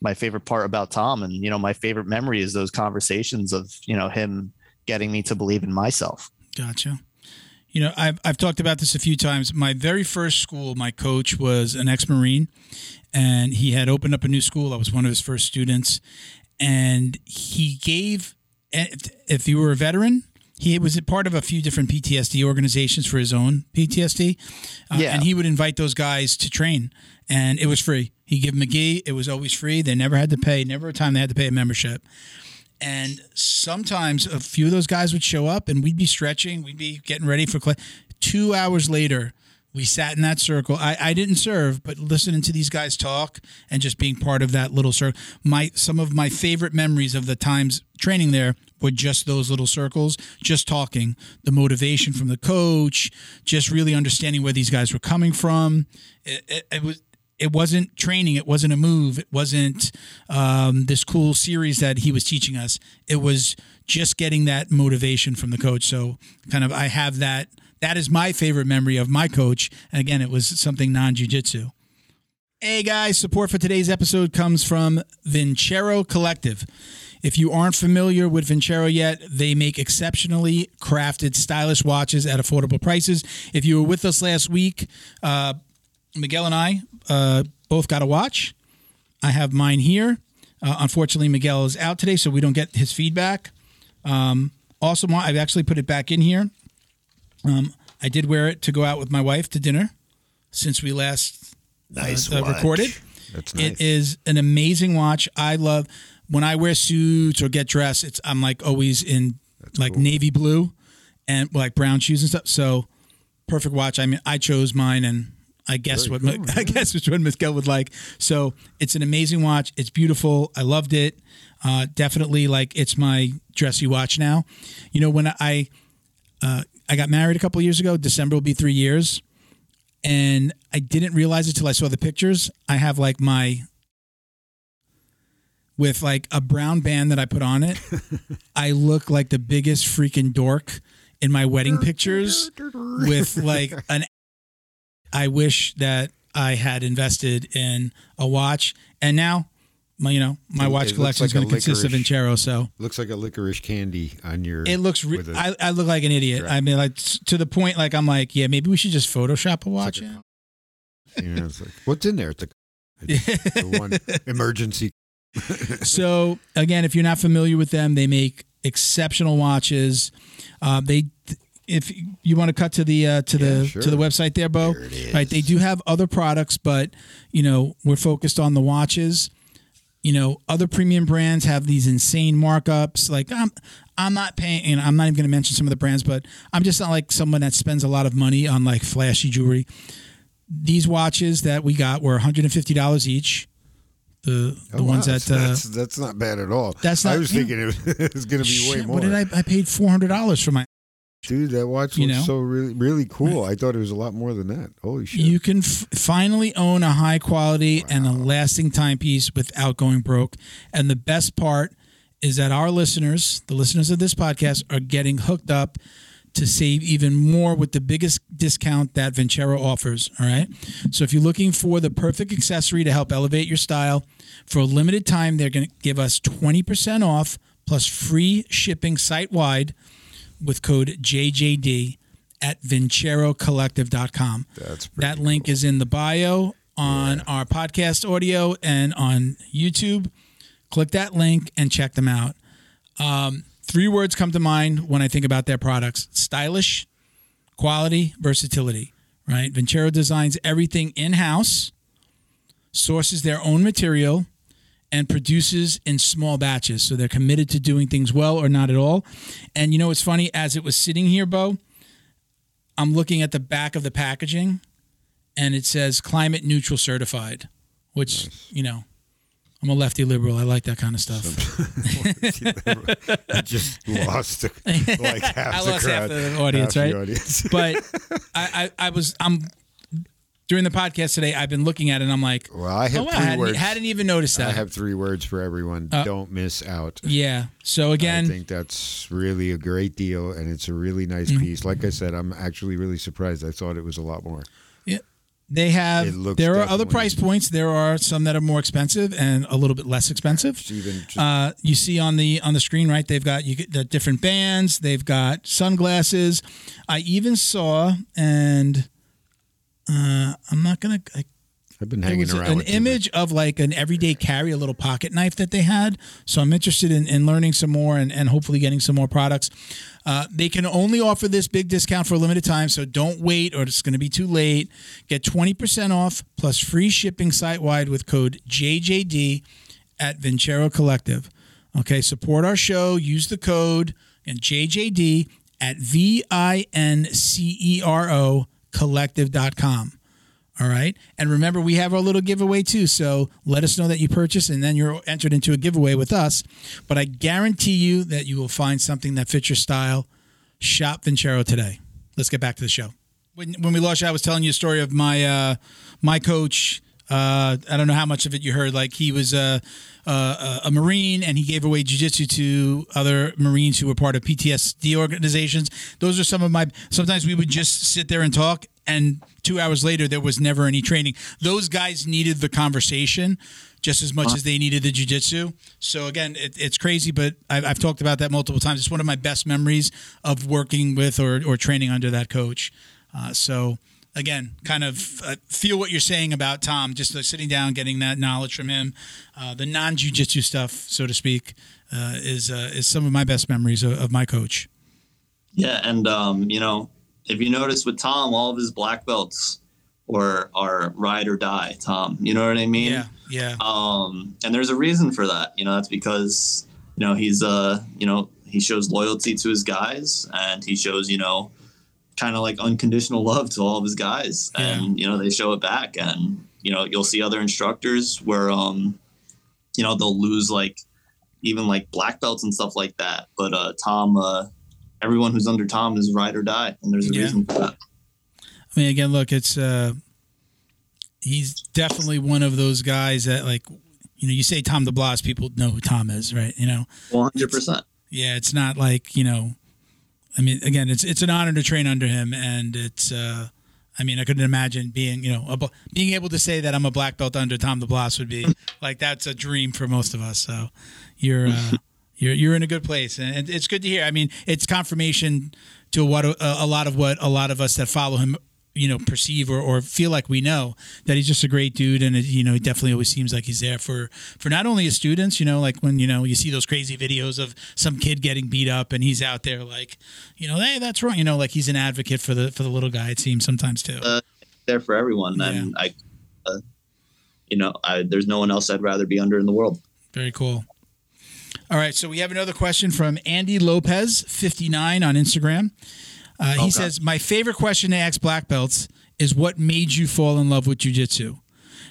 my favorite part about tom and you know my favorite memory is those conversations of you know him getting me to believe in myself Gotcha. You know, I've, I've talked about this a few times. My very first school, my coach was an ex Marine, and he had opened up a new school. I was one of his first students. And he gave, if, if you were a veteran, he was a part of a few different PTSD organizations for his own PTSD. Uh, Yeah. And he would invite those guys to train, and it was free. He gave McGee, it was always free. They never had to pay, never a time they had to pay a membership. And sometimes a few of those guys would show up and we'd be stretching, we'd be getting ready for class. Two hours later, we sat in that circle. I, I didn't serve, but listening to these guys talk and just being part of that little circle. My some of my favorite memories of the times training there were just those little circles, just talking, the motivation from the coach, just really understanding where these guys were coming from. It, it, it was it wasn't training it wasn't a move it wasn't um, this cool series that he was teaching us it was just getting that motivation from the coach so kind of i have that that is my favorite memory of my coach and again it was something non-jiu-jitsu hey guys support for today's episode comes from vincero collective if you aren't familiar with Vincero yet, they make exceptionally crafted, stylish watches at affordable prices. If you were with us last week, uh, Miguel and I uh, both got a watch. I have mine here. Uh, unfortunately, Miguel is out today, so we don't get his feedback. Um, also, I've actually put it back in here. Um, I did wear it to go out with my wife to dinner since we last Nice uh, recorded. That's nice. It is an amazing watch. I love when I wear suits or get dressed. It's I'm like always in like cool. navy blue and like brown shoes and stuff. So perfect watch. I mean, I chose mine and. I guess Very what cool, I guess which one Miguel would like. So it's an amazing watch. It's beautiful. I loved it. Uh, definitely like it's my dressy watch now. You know when I uh, I got married a couple years ago. December will be three years, and I didn't realize it till I saw the pictures. I have like my with like a brown band that I put on it. I look like the biggest freaking dork in my wedding pictures with like an. I wish that I had invested in a watch, and now my you know my watch it collection is like a going to consist of. Vincero. So Looks like a licorice candy on your. it looks. Re- a- I, I look like an idiot. Right. I mean, like to the point. Like I'm like, yeah, maybe we should just Photoshop a watch. like in. you know, it's like, what's in there? It's, a, it's the one emergency. so again, if you're not familiar with them, they make exceptional watches. Uh, they, if you want to cut to the uh, to Yeah, the sure. to the website there, Bo. There is. Right, they do have other products, but you know we're focused on the watches. You know, other premium brands have these insane markups. Like I'm, I'm not paying. You know, I'm not even going to mention some of the brands, but I'm just not like someone that spends a lot of money on like flashy jewelry. These watches that we got were 150 dollars each. The the Oh, ones wow, that uh, that's, that's not bad at all. that's not, I was yeah. thinking it was, was going to be Shit, way more. What did I? I paid four hundred dollars for my. Dude, that watch You looks know? so really really cool. I thought it was a lot more than that. Holy shit! You can f- finally own a high quality and a lasting timepiece without going broke. And the best part is that our listeners, the listeners of this podcast, are getting hooked up to save even more with the biggest discount that Vincero offers. All right. So if you're looking for the perfect accessory to help elevate your style, for a limited time, they're going to give us 20% off plus free shipping site wide with code JJD at VinceroCollective.com. That's That link is in the bio on our podcast audio and on YouTube. Click that link and check them out. Um, three words come to mind when I think about their products stylish, quality, versatility, right? Vincero designs everything in house, sources their own material, and produces in small batches. So they're committed to doing things well or not at all. And you know, it's funny, as it was sitting here, Bo, I'm looking at the back of the packaging and it says climate neutral certified, which, you know, I'm a lefty liberal. I like that kind of stuff. I just lost like half I the lost half the audience, half right? The audience. but I, I, I was, I'm, during the podcast today, I've been looking at it and I'm like, well, I have oh, wow, three I hadn't, words. hadn't even noticed that. I have three words for everyone. Uh, Don't miss out. yeah. So again, I think that's really a great deal, and it's a really nice Mm-hmm. piece. Like I said, I'm actually really surprised. I thought it was a lot more. Yeah. They have, there are other price points. There are some that are more expensive and a little bit less expensive. Uh, you see on the on the screen, right? They've got you get the different bands. They've got sunglasses. I even saw, and uh, I'm not gonna. I, I've been hanging around an image of like an everyday carry, a little pocket knife that they had. So I'm interested in, in learning some more and, and hopefully getting some more products. Uh, they can only offer this big discount for a limited time, so don't wait or it's going to be too late. Get 20% off plus free shipping site wide with code JJD at Vincero Collective. Okay, support our show. Use the code and JJD at V I N C E R O collective.com. All right. And remember, we have our little giveaway too. So let us know that you purchase and then you're entered into a giveaway with us. But I guarantee you that you will find something that fits your style. Shop Vincero today. Let's get back to the show. When, when we launched, I was telling you a story of my uh, my coach. Uh, I don't know how much of it you heard. Like he was a, a, a Marine and he gave away jujitsu to other Marines who were part of PTSD organizations. Those are some of my. Sometimes we would just sit there and talk, and two hours later there was never any training. Those guys needed the conversation just as much as they needed the jujitsu. So again, it, it's crazy, but I've, I've talked about that multiple times. It's one of my best memories of working with or, or training under that coach. Uh, so again, kind of uh, feel what you're saying about Tom. Just uh, sitting down, getting that knowledge from him, uh, the non-jujitsu stuff, so to speak, uh, is uh, is some of my best memories of, of my coach. Yeah, and um, you know, if you notice with Tom, all of his black belts or are ride or die. Tom, you know what I mean? Yeah, yeah, Um, and there's a reason for that. You know, that's because you know he's uh, you know, he shows loyalty to his guys, and he shows you know, kind of like unconditional love to all of his guys, and you know they show it back. And you know, you'll see other instructors where um, you know, they'll lose like even like black belts and stuff like that. But uh, Tom, uh, everyone who's under Tom is ride or die, and there's a Yeah. reason for that. I mean, again, look, it's uh, he's definitely one of those guys that like, you know, you say Tom DeBlass, people know who Tom is, right? You know, One hundred percent. yeah, it's not like you know. I mean, again, it's it's an honor to train under him, and it's. uh I mean, I couldn't imagine being, you know, a, being able to say that I'm a black belt under Tom DeBlass would be like that's a dream for most of us. So, you're uh, you're you're in a good place, and it's good to hear. I mean, it's confirmation to what a, a lot of what a lot of us that follow him, you know, perceive or, or feel like we know that he's just a great dude, and it, you know, he definitely always seems like he's there for for not only his students, you know, like when you know you see those crazy videos of some kid getting beat up, and he's out there like, you know, hey, that's wrong, you know, like he's an advocate for the for the little guy. It seems sometimes too. Uh, There for everyone, and I, uh, you know, I, there's no one else I'd rather be under in the world. Very cool. All right, so we have another question from Andy Lopez, 59 on Instagram. Uh, he Okay. says, My favorite question to ask black belts is what made you fall in love with jujitsu?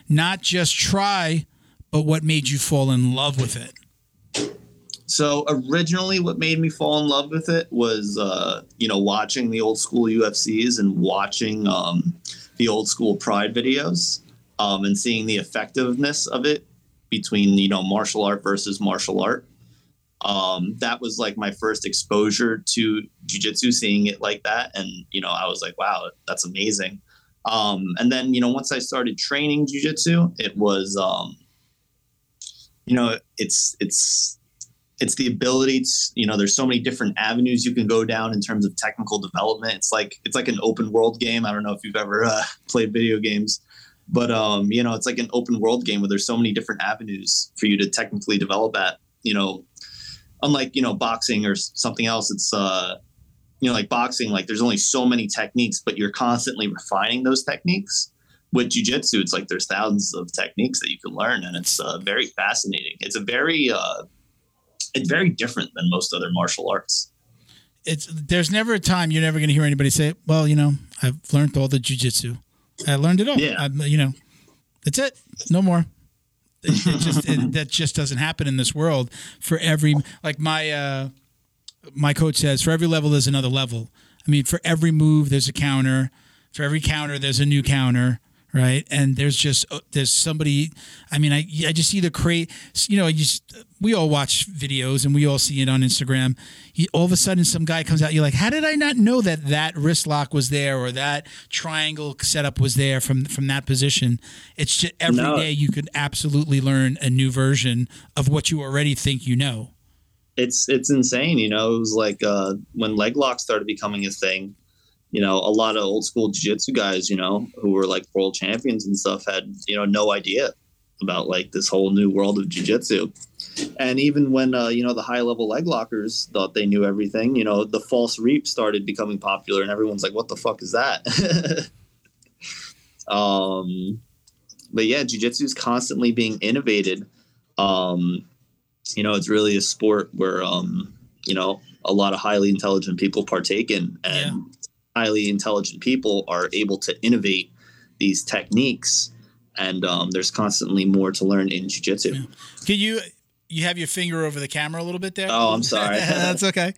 Not just try, but what made you fall in love with it? So originally, what made me fall in love with it was, uh, you know, watching the old school UFCs and watching um, the old school Pride videos, um, and seeing the effectiveness of it between you know martial art versus martial art. Um, that was like my first exposure to jujitsu, seeing it like that, and you know, I was like, wow, that's amazing. Um, and then you know, once I started training jujitsu, it was, um, you know, it's it's it's the ability to, you know, there's so many different avenues you can go down in terms of technical development. It's like it's like an open world game. I don't know if you've ever uh, played video games, but um, you know, it's like an open world game where there's so many different avenues for you to technically develop at. You know, unlike you know boxing or something else it's uh you know like boxing like there's only so many techniques but you're constantly refining those techniques with jiu-jitsu it's like there's thousands of techniques that you can learn and it's uh, very fascinating it's a very uh it's very different than most other martial arts It's there's never a time you're never going to hear anybody say, "Well, you know, I've learned all the jujitsu. I learned it all. Yeah. I'm, you know, that's it. No more." It, just it, that just doesn't happen in this world. For every like my uh, my coach says, for every level there's another level. I mean, for every move there's a counter. For every counter there's a new counter. Right, and there's just uh, there's somebody. I mean, I I just see the create. You know, you just we all watch videos and we all see it on Instagram. You, all of a sudden, some guy comes out. You're like, how did I not know that that wrist lock was there or that triangle setup was there from from that position? It's just every day No. you could absolutely learn a new version of what you already think you know. it's it's insane you know it was like uh when leg lock started becoming a thing you know a lot of old school jiu-jitsu guys you know who were like world champions and stuff had you know no idea about like this whole new world of jiu-jitsu. And even when uh, you know the high level leg lockers thought they knew everything you know the false reap started becoming popular and everyone's like what the fuck is that? Um but yeah jiu-jitsu is constantly being innovated. Um you know it's really a sport where um you know a lot of highly intelligent people partake in and highly intelligent people are able to innovate these techniques and um, there's constantly more to learn in jiu-jitsu Can you you have your finger over the camera a little bit there? Oh, I'm sorry. That's okay.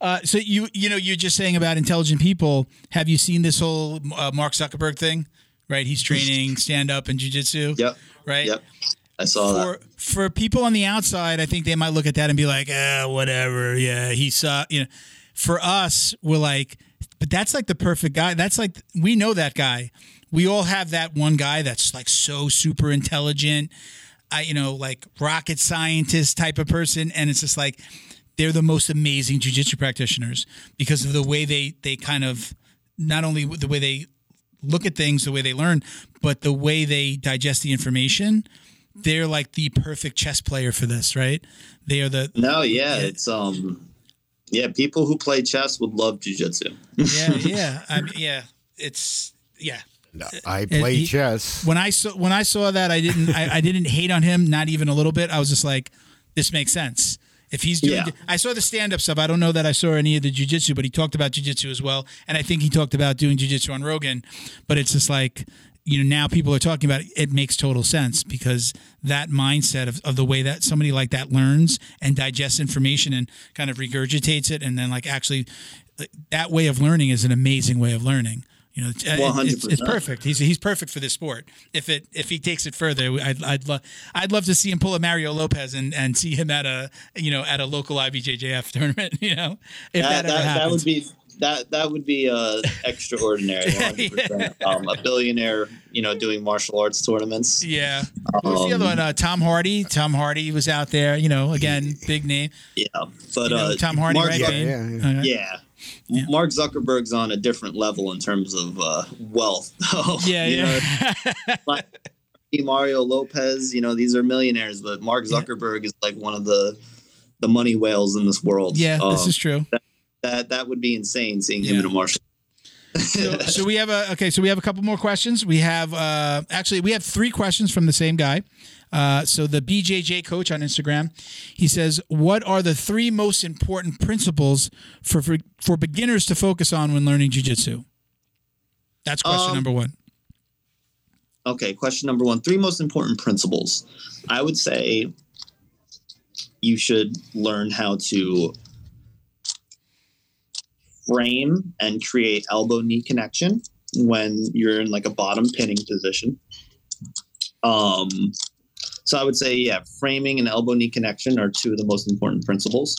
Uh, so you you know you're just saying about intelligent people. Have you seen this whole uh, Mark Zuckerberg thing? Right, he's training stand up and jujitsu. yep Right. yep i saw that For for people on the outside, I think they might look at that and be like, ah, whatever. Yeah, he saw. You know, for us, we're like, but that's like the perfect guy. That's like we know that guy. We all have that one guy that's like so super intelligent. I, you know, like rocket scientist type of person, and it's just like they're the most amazing jujitsu practitioners because of the way they they kind of not only the way they look at things, the way they learn, but the way they digest the information. They're like the perfect chess player for this, right? They are the no yeah it's um yeah people who play chess would love jiu-jitsu yeah, yeah, I mean, yeah. It's yeah. Uh, I play he- chess. When I saw when I saw that, I didn't I, I didn't hate on him, not even a little bit. I was just like, this makes sense. If he's doing, Yeah. I saw the stand up stuff. I don't know that I saw any of the jujitsu, but he talked about jujitsu as well, and I think he talked about doing jujitsu on Rogan. But it's just like you know now people are talking about it. It makes total sense because that mindset of, of the way that somebody like that learns and digests information and kind of regurgitates it, and then like actually that way of learning is an amazing way of learning. You know, it's, it's, it's perfect. He's he's perfect for this sport. If it if he takes it further, I'd I'd love I'd love to see him pull a Mario Lopez and, and see him at a you know at a local IBJJF tournament. You know, if that, that, ever that, that would be that that would be uh, extraordinary 100%. um, a billionaire you know doing martial arts tournaments yeah. Who's the other Um, one? Uh, Tom Hardy. Tom Hardy was out there. You know, again, big name. yeah but You know, uh, Tom Hardy, Mark right? Zuck- Bane? yeah, yeah. Uh, yeah. Yeah. Mark Zuckerberg's on a different level in terms of uh, wealth. yeah, You know, like Mario Lopez, you know, these are millionaires, but Mark Zuckerberg is like one of the the money whales in this world. yeah, Um, this is true. that that that would be insane seeing him Yeah. in a martial. so, so we have a okay. So we have a couple more questions. We have uh, actually we have three questions from the same guy. Uh, so the BJJ coach on Instagram, he says, "What are the three most important principles for for, for beginners to focus on when learning jujitsu?" That's question Um, number one. Okay, question number one: three most important principles. I would say you should learn how to frame and create elbow knee connection when you're in like a bottom pinning position. Um, So I would say, yeah, framing and elbow knee connection are two of the most important principles.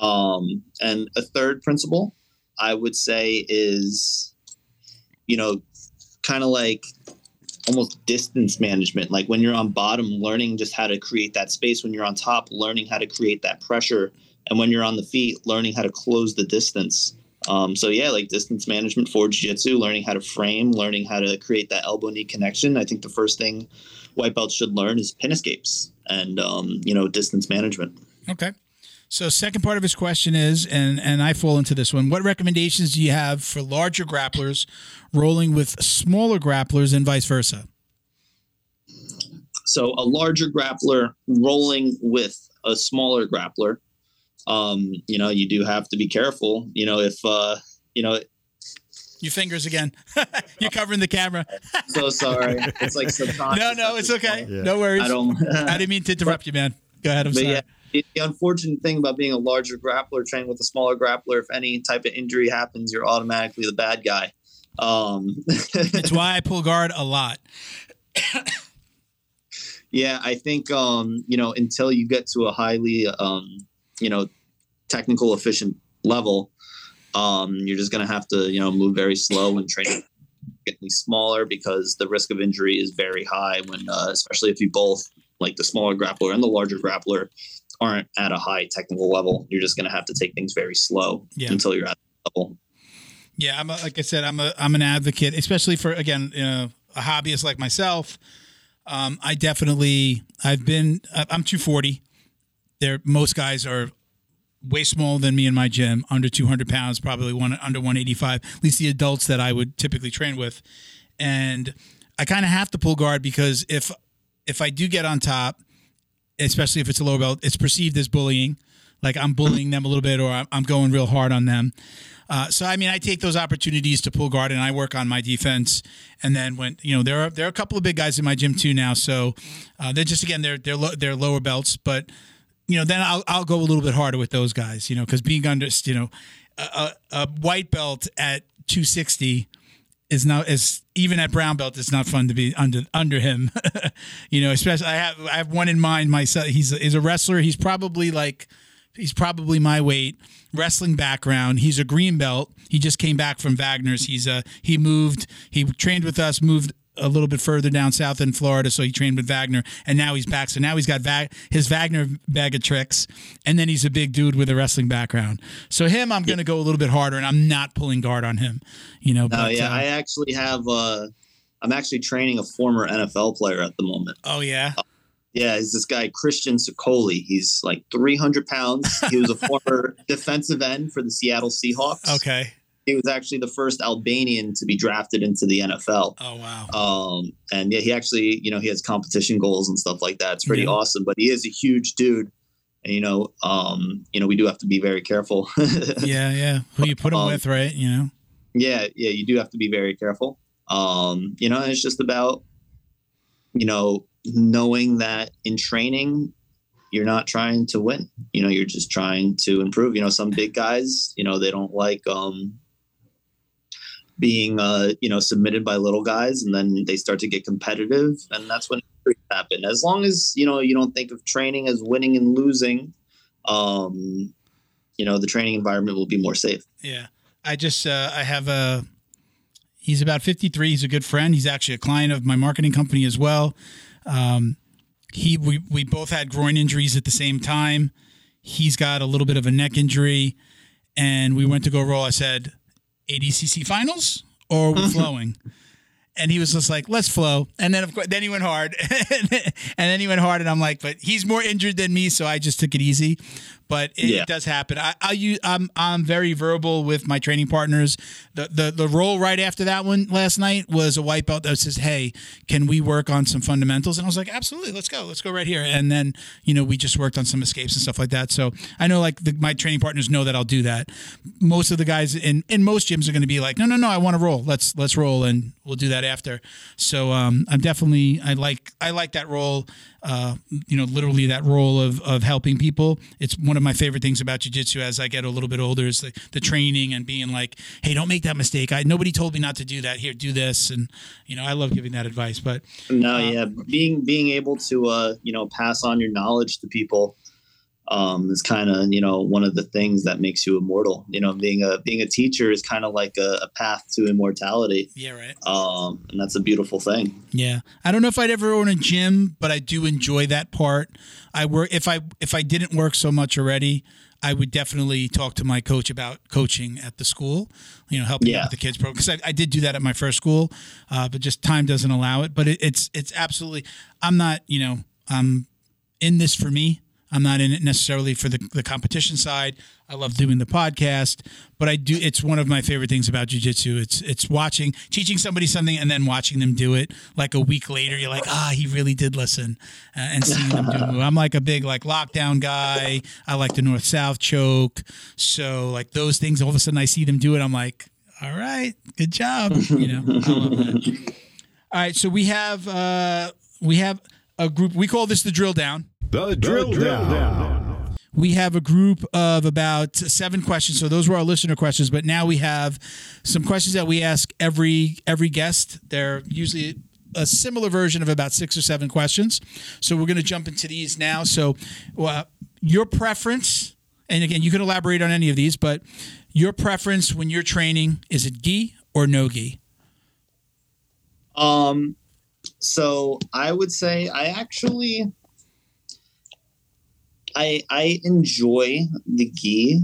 Um, and a third principle, I would say, is, you know, kind of like almost distance management. Like when you're on bottom, learning just how to create that space. When you're on top, learning how to create that pressure. And when you're on the feet, learning how to close the distance. Um, so yeah, like distance management for jiu-jitsu, learning how to frame, learning how to create that elbow knee connection. I think the first thing white belts should learn is pin escapes and um, you know distance management. Okay. So second part of his question is, and and I fall into this one. What recommendations do you have for larger grapplers rolling with smaller grapplers and vice versa? So a larger grappler rolling with a smaller grappler, um, you know, you do have to be careful. You know, if uh, you know, Your fingers again. You're covering the camera. so sorry, it's like subconscious. No, no, it's okay. Yeah. No worries. I don't. I didn't mean to interrupt you, man. Go ahead. I'm but sorry. yeah, the the unfortunate thing about being a larger grappler training with a smaller grappler, if any type of injury happens, you're automatically the bad guy. Um, It's why I pull guard a lot. yeah, I think um, you know until you get to a highly um, you know technical efficient level, um, you're just gonna have to you know move very slow and train getting smaller because the risk of injury is very high when uh, especially if you both like the smaller grappler and the larger grappler aren't at a high technical level. You're just gonna have to take things very slow Yeah. until you're at that level. Yeah, I'm a, like I said, I'm a I'm an advocate, especially for again, you know, a hobbyist like myself. Um, I definitely I've been I'm 240. There, most guys are way smaller than me in my gym, under 200 pounds, probably one under 185. At least the adults that I would typically train with, and I kind of have to pull guard because if if I do get on top, especially if it's a lower belt, it's perceived as bullying. Like I'm bullying them a little bit, or I'm, going real hard on them. Uh, so I mean, I take those opportunities to pull guard, and I work on my defense. And then when you know there are there are a couple of big guys in my gym too now, so uh, they're just again they're they're lo- they're lower belts, but you know then I'll I'll go a little bit harder with those guys, you know, because being under you know a, a, white belt at 260 is not is even at brown belt it's not fun to be under under him. You know especially i have i have one in mind myself. He's he's a wrestler. He's probably like he's probably my weight. Wrestling background he's a green belt. He just came back from wagner's. He's a he moved he trained with us moved a little bit further down south in Florida, so he trained with Wagner, and now he's back. So now he's got Va- his Wagner bag of tricks, and then he's a big dude with a wrestling background. So him, I'm going to go a little bit harder, and I'm not pulling guard on him. You know, Oh but, yeah, uh, I actually have. Uh, I'm actually training a former NFL player at the moment. oh yeah, Yeah, is this guy Kristjan Sokoli. He's like 300 pounds. He was a former defensive end for the Seattle Seahawks. okay. He was actually the first Albanian to be drafted into the NFL. Oh wow. Um, and yeah, he actually, you know, he has competition goals and stuff like that. It's pretty Yeah. awesome. But he is a huge dude, and you know, um, you know, we do have to be very careful. yeah, yeah. Who you put him Um, with, right? You know. yeah yeah you do have to be very careful um you know it's just about you know knowing that in training you're not trying to win you know you're just trying to improve you know some big guys you know they don't like um being uh you know submitted by little guys and then they start to get competitive and that's when injuries happen as long as you know you don't think of training as winning and losing um you know the training environment will be more safe Yeah. I just uh, I have a he's about 53. He's a good friend. He's actually a client of my marketing company as well. Um, he we we both had groin injuries at the same time. He's got a little bit of a neck injury, and we went to go roll. I said, ADCC finals or we're mm-hmm. flowing. And he was just like, "Let's flow." And then, of course, then he went hard, and then he went hard. And I'm like, "But he's more injured than me, so I just took it easy." But it, Yeah. it does happen. I, I use, I'm I'm very verbal with my training partners. The the the role right after that one last night was a white belt that says, "Hey, can we work on some fundamentals?" And I was like, "Absolutely, let's go, let's go right here." And then you know we just worked on some escapes and stuff like that. So I know like the, my training partners know that I'll do that. Most of the guys in in most gyms are going to be like, "No, no, no, I want to roll. Let's let's roll." And we'll do that after. So um, I'm definitely I like I like that role. Uh, you know, literally that role of of helping people. It's one of my favorite things about jujitsu as I get a little bit older is the, the training and being like, hey, don't make that mistake. I nobody told me not to do that. Here, do this, and you know, I love giving that advice. But No, Uh, yeah, being being able to uh, you know pass on your knowledge to people um, is kind of you know one of the things that makes you immortal. You know, being a being a teacher is kind of like a, a path to immortality, yeah, right. um, and that's a beautiful thing. Yeah, I don't know if I'd ever own a gym, but I do enjoy that part. I work if I if I didn't work so much already, I would definitely talk to my coach about coaching at the school. You know, helping Yeah. out with the kids program because I, I did do that at my first school, uh, but just time doesn't allow it. But it, it's it's absolutely. I'm not. You know, I'm in this for me. I'm not in it necessarily for the, the competition side. I love doing the podcast, but I do. It's one of my favorite things about jujitsu. It's it's watching, teaching somebody something, and then watching them do it. Like a week later, you're like, ah, he really did listen, uh, and seeing them do. I'm like a big like lockdown guy. I like the north south choke. So like those things, all of a sudden I see them do it. I'm like, all right, good job. You know, I love that. All right, so we have uh we have a group. We call this the drill down. The drill, down. we have a group of about seven questions. So those were our listener questions, but now we have some questions that we ask every every guest. They're usually a similar version of about six or seven questions. So we're going to jump into these now. So uh, your preference, and again, you can elaborate on any of these, but your preference when you're training is it gi or no gi? Um, so I would say I actually I I enjoy the gi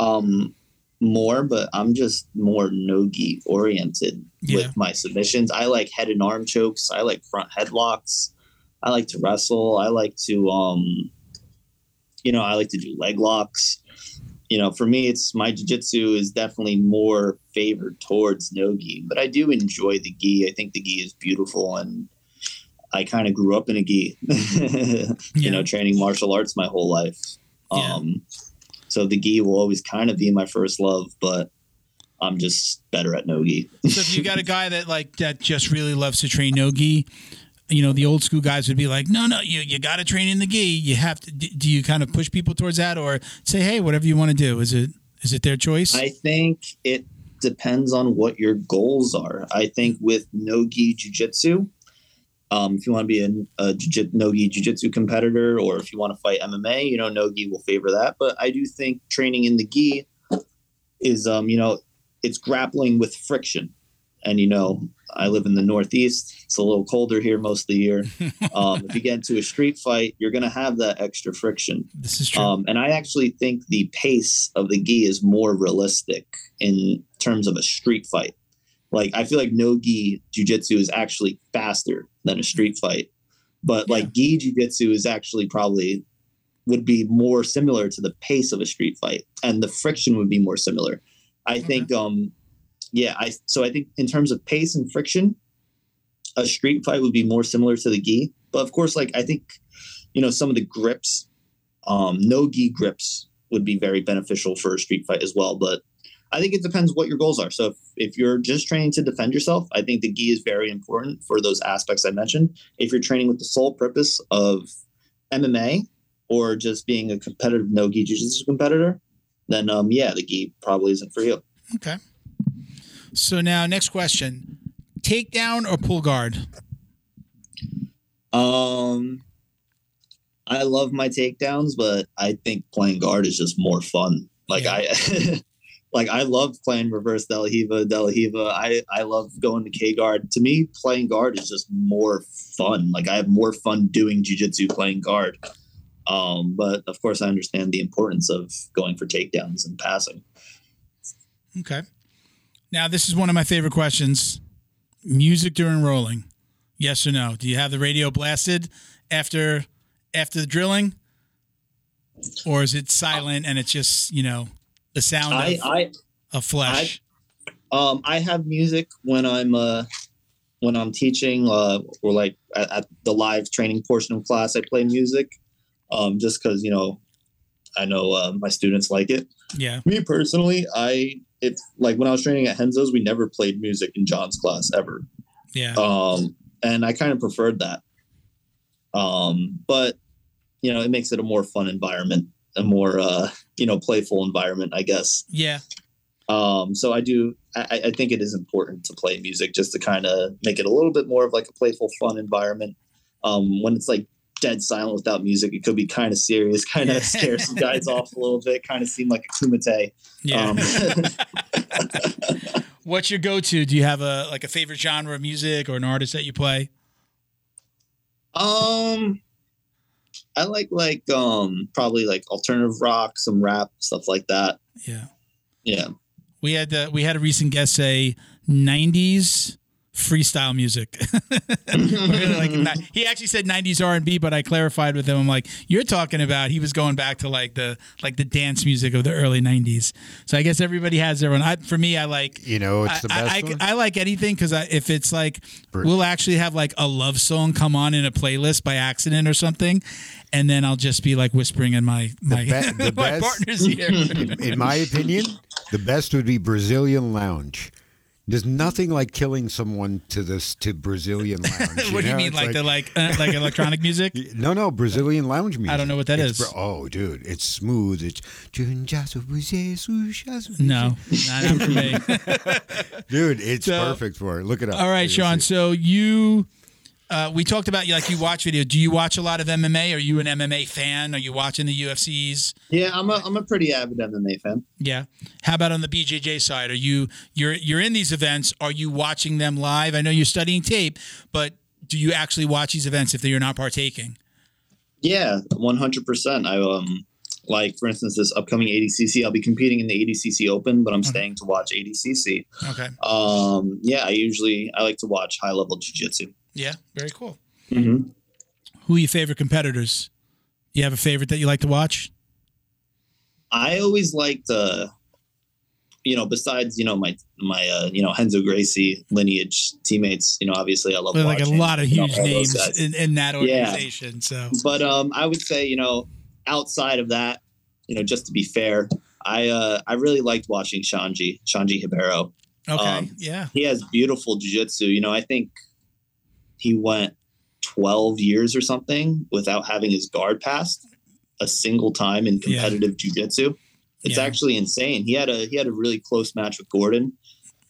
um more, but I'm just more no gi oriented Yeah. with my submissions. I like head and arm chokes. I like front headlocks. I like to wrestle. I like to um you know, I like to do leg locks. You know, for me it's my jiu-jitsu is definitely more favored towards no gi, but I do enjoy the gi. I think the gi is beautiful and I kind of grew up in a gi. Yeah. You know, training martial arts my whole life. Yeah. Um so the gi will always kind of be my first love, but I'm just better at no gi. So if you got a guy that like that just really loves to train no gi, you know, the old school guys would be like, no, no, you you got to train in the gi. You have to. Do you kind of push people towards that, or say, hey, whatever you want to do? Is it is it their choice? I think it depends on what your goals are. I think with no-gi jiu-jitsu, um, if you want to be a, a jiu- no-gi jiu-jitsu competitor or if you want to fight MMA, you know, no-gi will favor that. But I do think training in the gi is, um, you know, it's grappling with friction. And, you know, I live in the Northeast. It's a little colder here most of the year. Um, if you get into a street fight, you're going to have that extra friction. this is true. Um, and I actually think the pace of the gi is more realistic in terms of a street fight. Like I feel like no gi jujitsu is actually faster than a street fight, but like gi jujitsu is actually probably would be more similar to the pace of a street fight, and the friction would be more similar. I think, um, yeah, I so I think in terms of pace and friction, a street fight would be more similar to the gi. But of course, like I think, you know, some of the grips um, no gi grips would be very beneficial for a street fight as well. But I think it depends what your goals are. So if, if you're just training to defend yourself, I think the gi is very important for those aspects I mentioned. If you're training with the sole purpose of MMA or just being a competitive no gi jiu-jitsu competitor, then um, yeah, the gi probably isn't for you. okay. So now, next question: takedown or pull guard? Um, I love my takedowns, but I think playing guard is just more fun. Like Yeah. I, like I love playing reverse De La Riva, Delahiva. I I love going to K guard. To me, playing guard is just more fun. Like I have more fun doing jujitsu playing guard. Um, but of course, I understand the importance of going for takedowns and passing. Okay. Now, this is one of my favorite questions: music during rolling. Yes or no? Do you have the radio blasted after after the drilling, or is it silent and it's just you know the sound I of, I of flesh? Um, I have music when I'm uh, when I'm teaching uh, or like at, at the live training portion of class. I play music, um, just because you know I know uh, my students like it. yeah. Me personally, I if like when I was training at Renzo's, we never played music in John's class ever. Yeah. Um, and I kind of preferred that. Um, but you know, it makes it a more fun environment, a more uh, you know, playful environment, I guess. Yeah. Um, so I do I, I think it is important to play music just to kind of make it a little bit more of like a playful, fun environment. Um, when it's like dead silent without music, it could be kind of serious, kind of scare some guys off a little bit, kind of seem like a kumite. Yeah. Um, What's your go-to? Do you have a like a favorite genre of music or an artist that you play? Um, I like like um probably like alternative rock, some rap, stuff like that. Yeah. Yeah. We had uh, we had a recent guest say '90s freestyle music. Like he actually said '90s R&B, but I clarified with him. I'm like, you're talking about. He was going back to like the like the dance music of the early '90s. So I guess everybody has their own. I, for me, I like. You know, it's the I, best I, one. I, I like anything because if it's like Br- we'll actually have like a love song come on in a playlist by accident or something, and then I'll just be like whispering in my my, be- the my best- partner's ear. in my opinion, the best would be Brazilian lounge. There's nothing like killing someone to this to Brazilian lounge. what do you mean, It's like, the like uh, like electronic music? No, no, Brazilian lounge music. I don't know what that It's is. br- oh, dude, it's smooth. It's No, not, for me. dude, it's So- perfect for it. Look it up. All right, Sean. So you, uh, we talked about you like you watch video. Do you watch a lot of MMA? Are you an MMA fan? Are you watching the UFCs? Yeah, I'm a I'm a pretty avid MMA fan. Yeah. How about on the BJJ side? Are you you're you're in these events? Are you watching them live? I know you're studying tape, but do you actually watch these events if you're not partaking? Yeah, 100. percent I um like for instance this upcoming ADCC. I'll be competing in the ADCC Open, but I'm staying to watch ADCC. Okay. Um, yeah, I usually I like to watch high level jiu-jitsu. Yeah. Very cool. Mm-hmm. Who are your favorite competitors? You have a favorite that you like to watch? I always liked, uh, you know, besides you know my my uh, you know Renzo Gracie lineage teammates. You know, obviously I love like a lot of you know, huge names in, in that Yeah. organization. So But um, I would say you know outside of that, you know, just to be fair, I uh, I really liked watching Xande Xande Ribeiro. okay, Um, yeah, He has beautiful jiu-jitsu. You know, I think he went 12 years or something without having his guard passed a single time in Yeah. competitive jiu-jitsu. It's Yeah. actually insane. He had a he had a really close match with Gordon.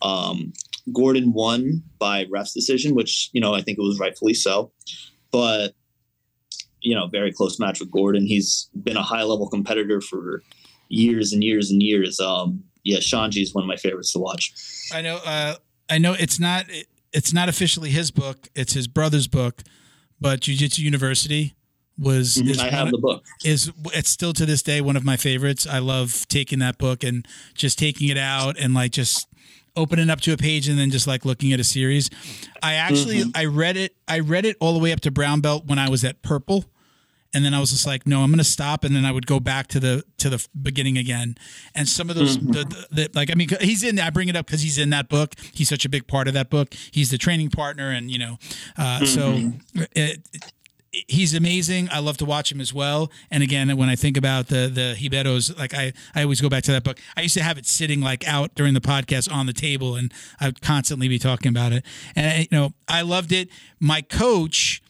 Um, Gordon won by ref's decision, which you know I think it was rightfully so. But you know, very close match with Gordon. He's been a high level competitor for years and years and years. Um, yeah, Xande is one of my favorites to watch. I know. Uh, I know it's not. It's not officially his book. It's his brother's book, but Jiu Jitsu University was. Mhm, is I have of- the book. is it's still to this day one of my favorites. I love taking that book and just taking it out and like just opening up to a page and then just like looking at a series. I actually mm-hmm. I read it I read it all the way up to brown belt when I was at purple. And then I was just like, no, I'm going to stop, and then I would go back to the to the beginning again. And some of those, the, the, the, like, I mean, he's in. I bring it up because he's in that book. He's such a big part of that book. He's the training partner, and you know, uh, so it, he's amazing. I love to watch him as well. And again, when I think about the the Ribeiros, like I I always go back to that book. I used to have it sitting like out during the podcast on the table, and I would constantly be talking about it. And you know, I loved it. My coach.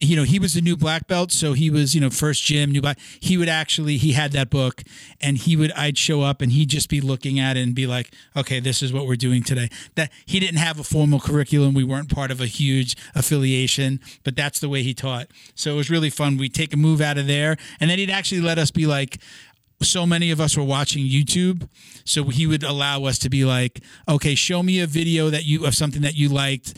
You know, he was the new black belt, so he was, you know, first gym, new black. He would actually, he had that book, and he would, I'd show up, and he'd just be looking at it and be like, "Okay, this is what we're doing today." That he didn't have a formal curriculum. We weren't part of a huge affiliation, but that's the way he taught. So it was really fun. We'd take a move out of there, and then he'd actually let us be like, so many of us were watching YouTube, so he would allow us to be like, okay, show me a video that you of something that you liked.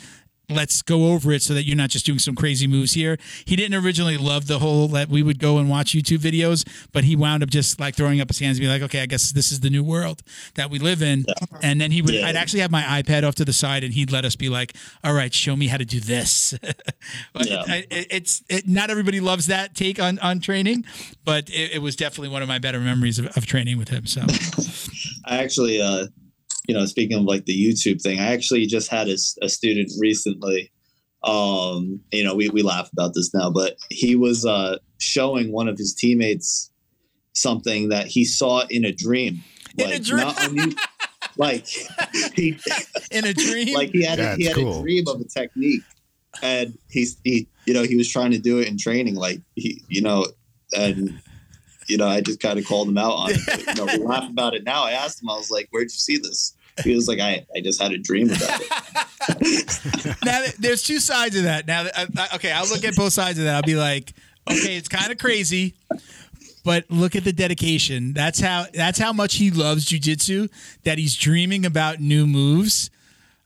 Let's go over it so that you're not just doing some crazy moves here. He didn't originally love the whole that we would go and watch YouTube videos, but he wound up just like throwing up his hands and be like, okay, I guess this is the new world that we live in. And then he would, Yeah. I'd actually have my iPad off to the side and he'd let us be like, all right, show me how to do this. But Yeah. I- it, it's it, not everybody loves that take on, on training, but it, it was definitely one of my better memories of, of training with him. So I actually, uh, you know, speaking of like the YouTube thing, I actually just had a, a student recently. Um, you know, we, we laugh about this now, but he was uh, showing one of his teammates something that he saw in a dream. In a dream? Not on, like he In a dream. like he had a, he had cool. a dream of a technique, and he's he you know he was trying to do it in training, like he you know, and you know I just kind of called him out on it. But, you know, we laugh about it now. I asked him, I was like, "Where'd you see this?" Was like, "I I just had a dream about it." now there's two sides of that. Now, okay, I'll look at both sides of that. I'll be like, okay, it's kind of crazy, but look at the dedication. That's how that's how much he loves jujitsu. That he's dreaming about new moves.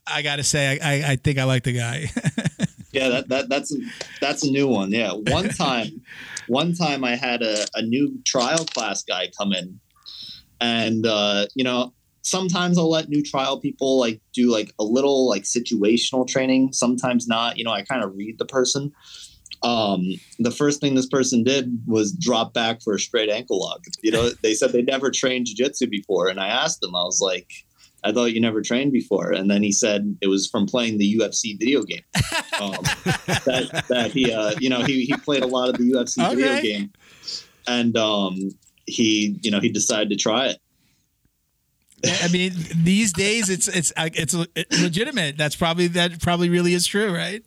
I gotta say, I, I, I think I like the guy. Yeah, that, that that's that's a new one. Yeah, one time, one time I had a, a new trial class guy come in, and uh, you know sometimes I'll let new trial people like do like a little like situational training. Sometimes not. You know, I kind of read the person. Um, the first thing this person did was drop back for a straight ankle lock. You know, they said they never trained jiu-jitsu before, and I asked them, I was like. I thought you never trained before, and then he said it was from playing the UFC video game. Um, that, that he, uh, you know, he, he played a lot of the UFC video game, and um, he, you know, he decided to try it. I mean, these days it's it's it's legitimate. That's probably that probably really is true, right?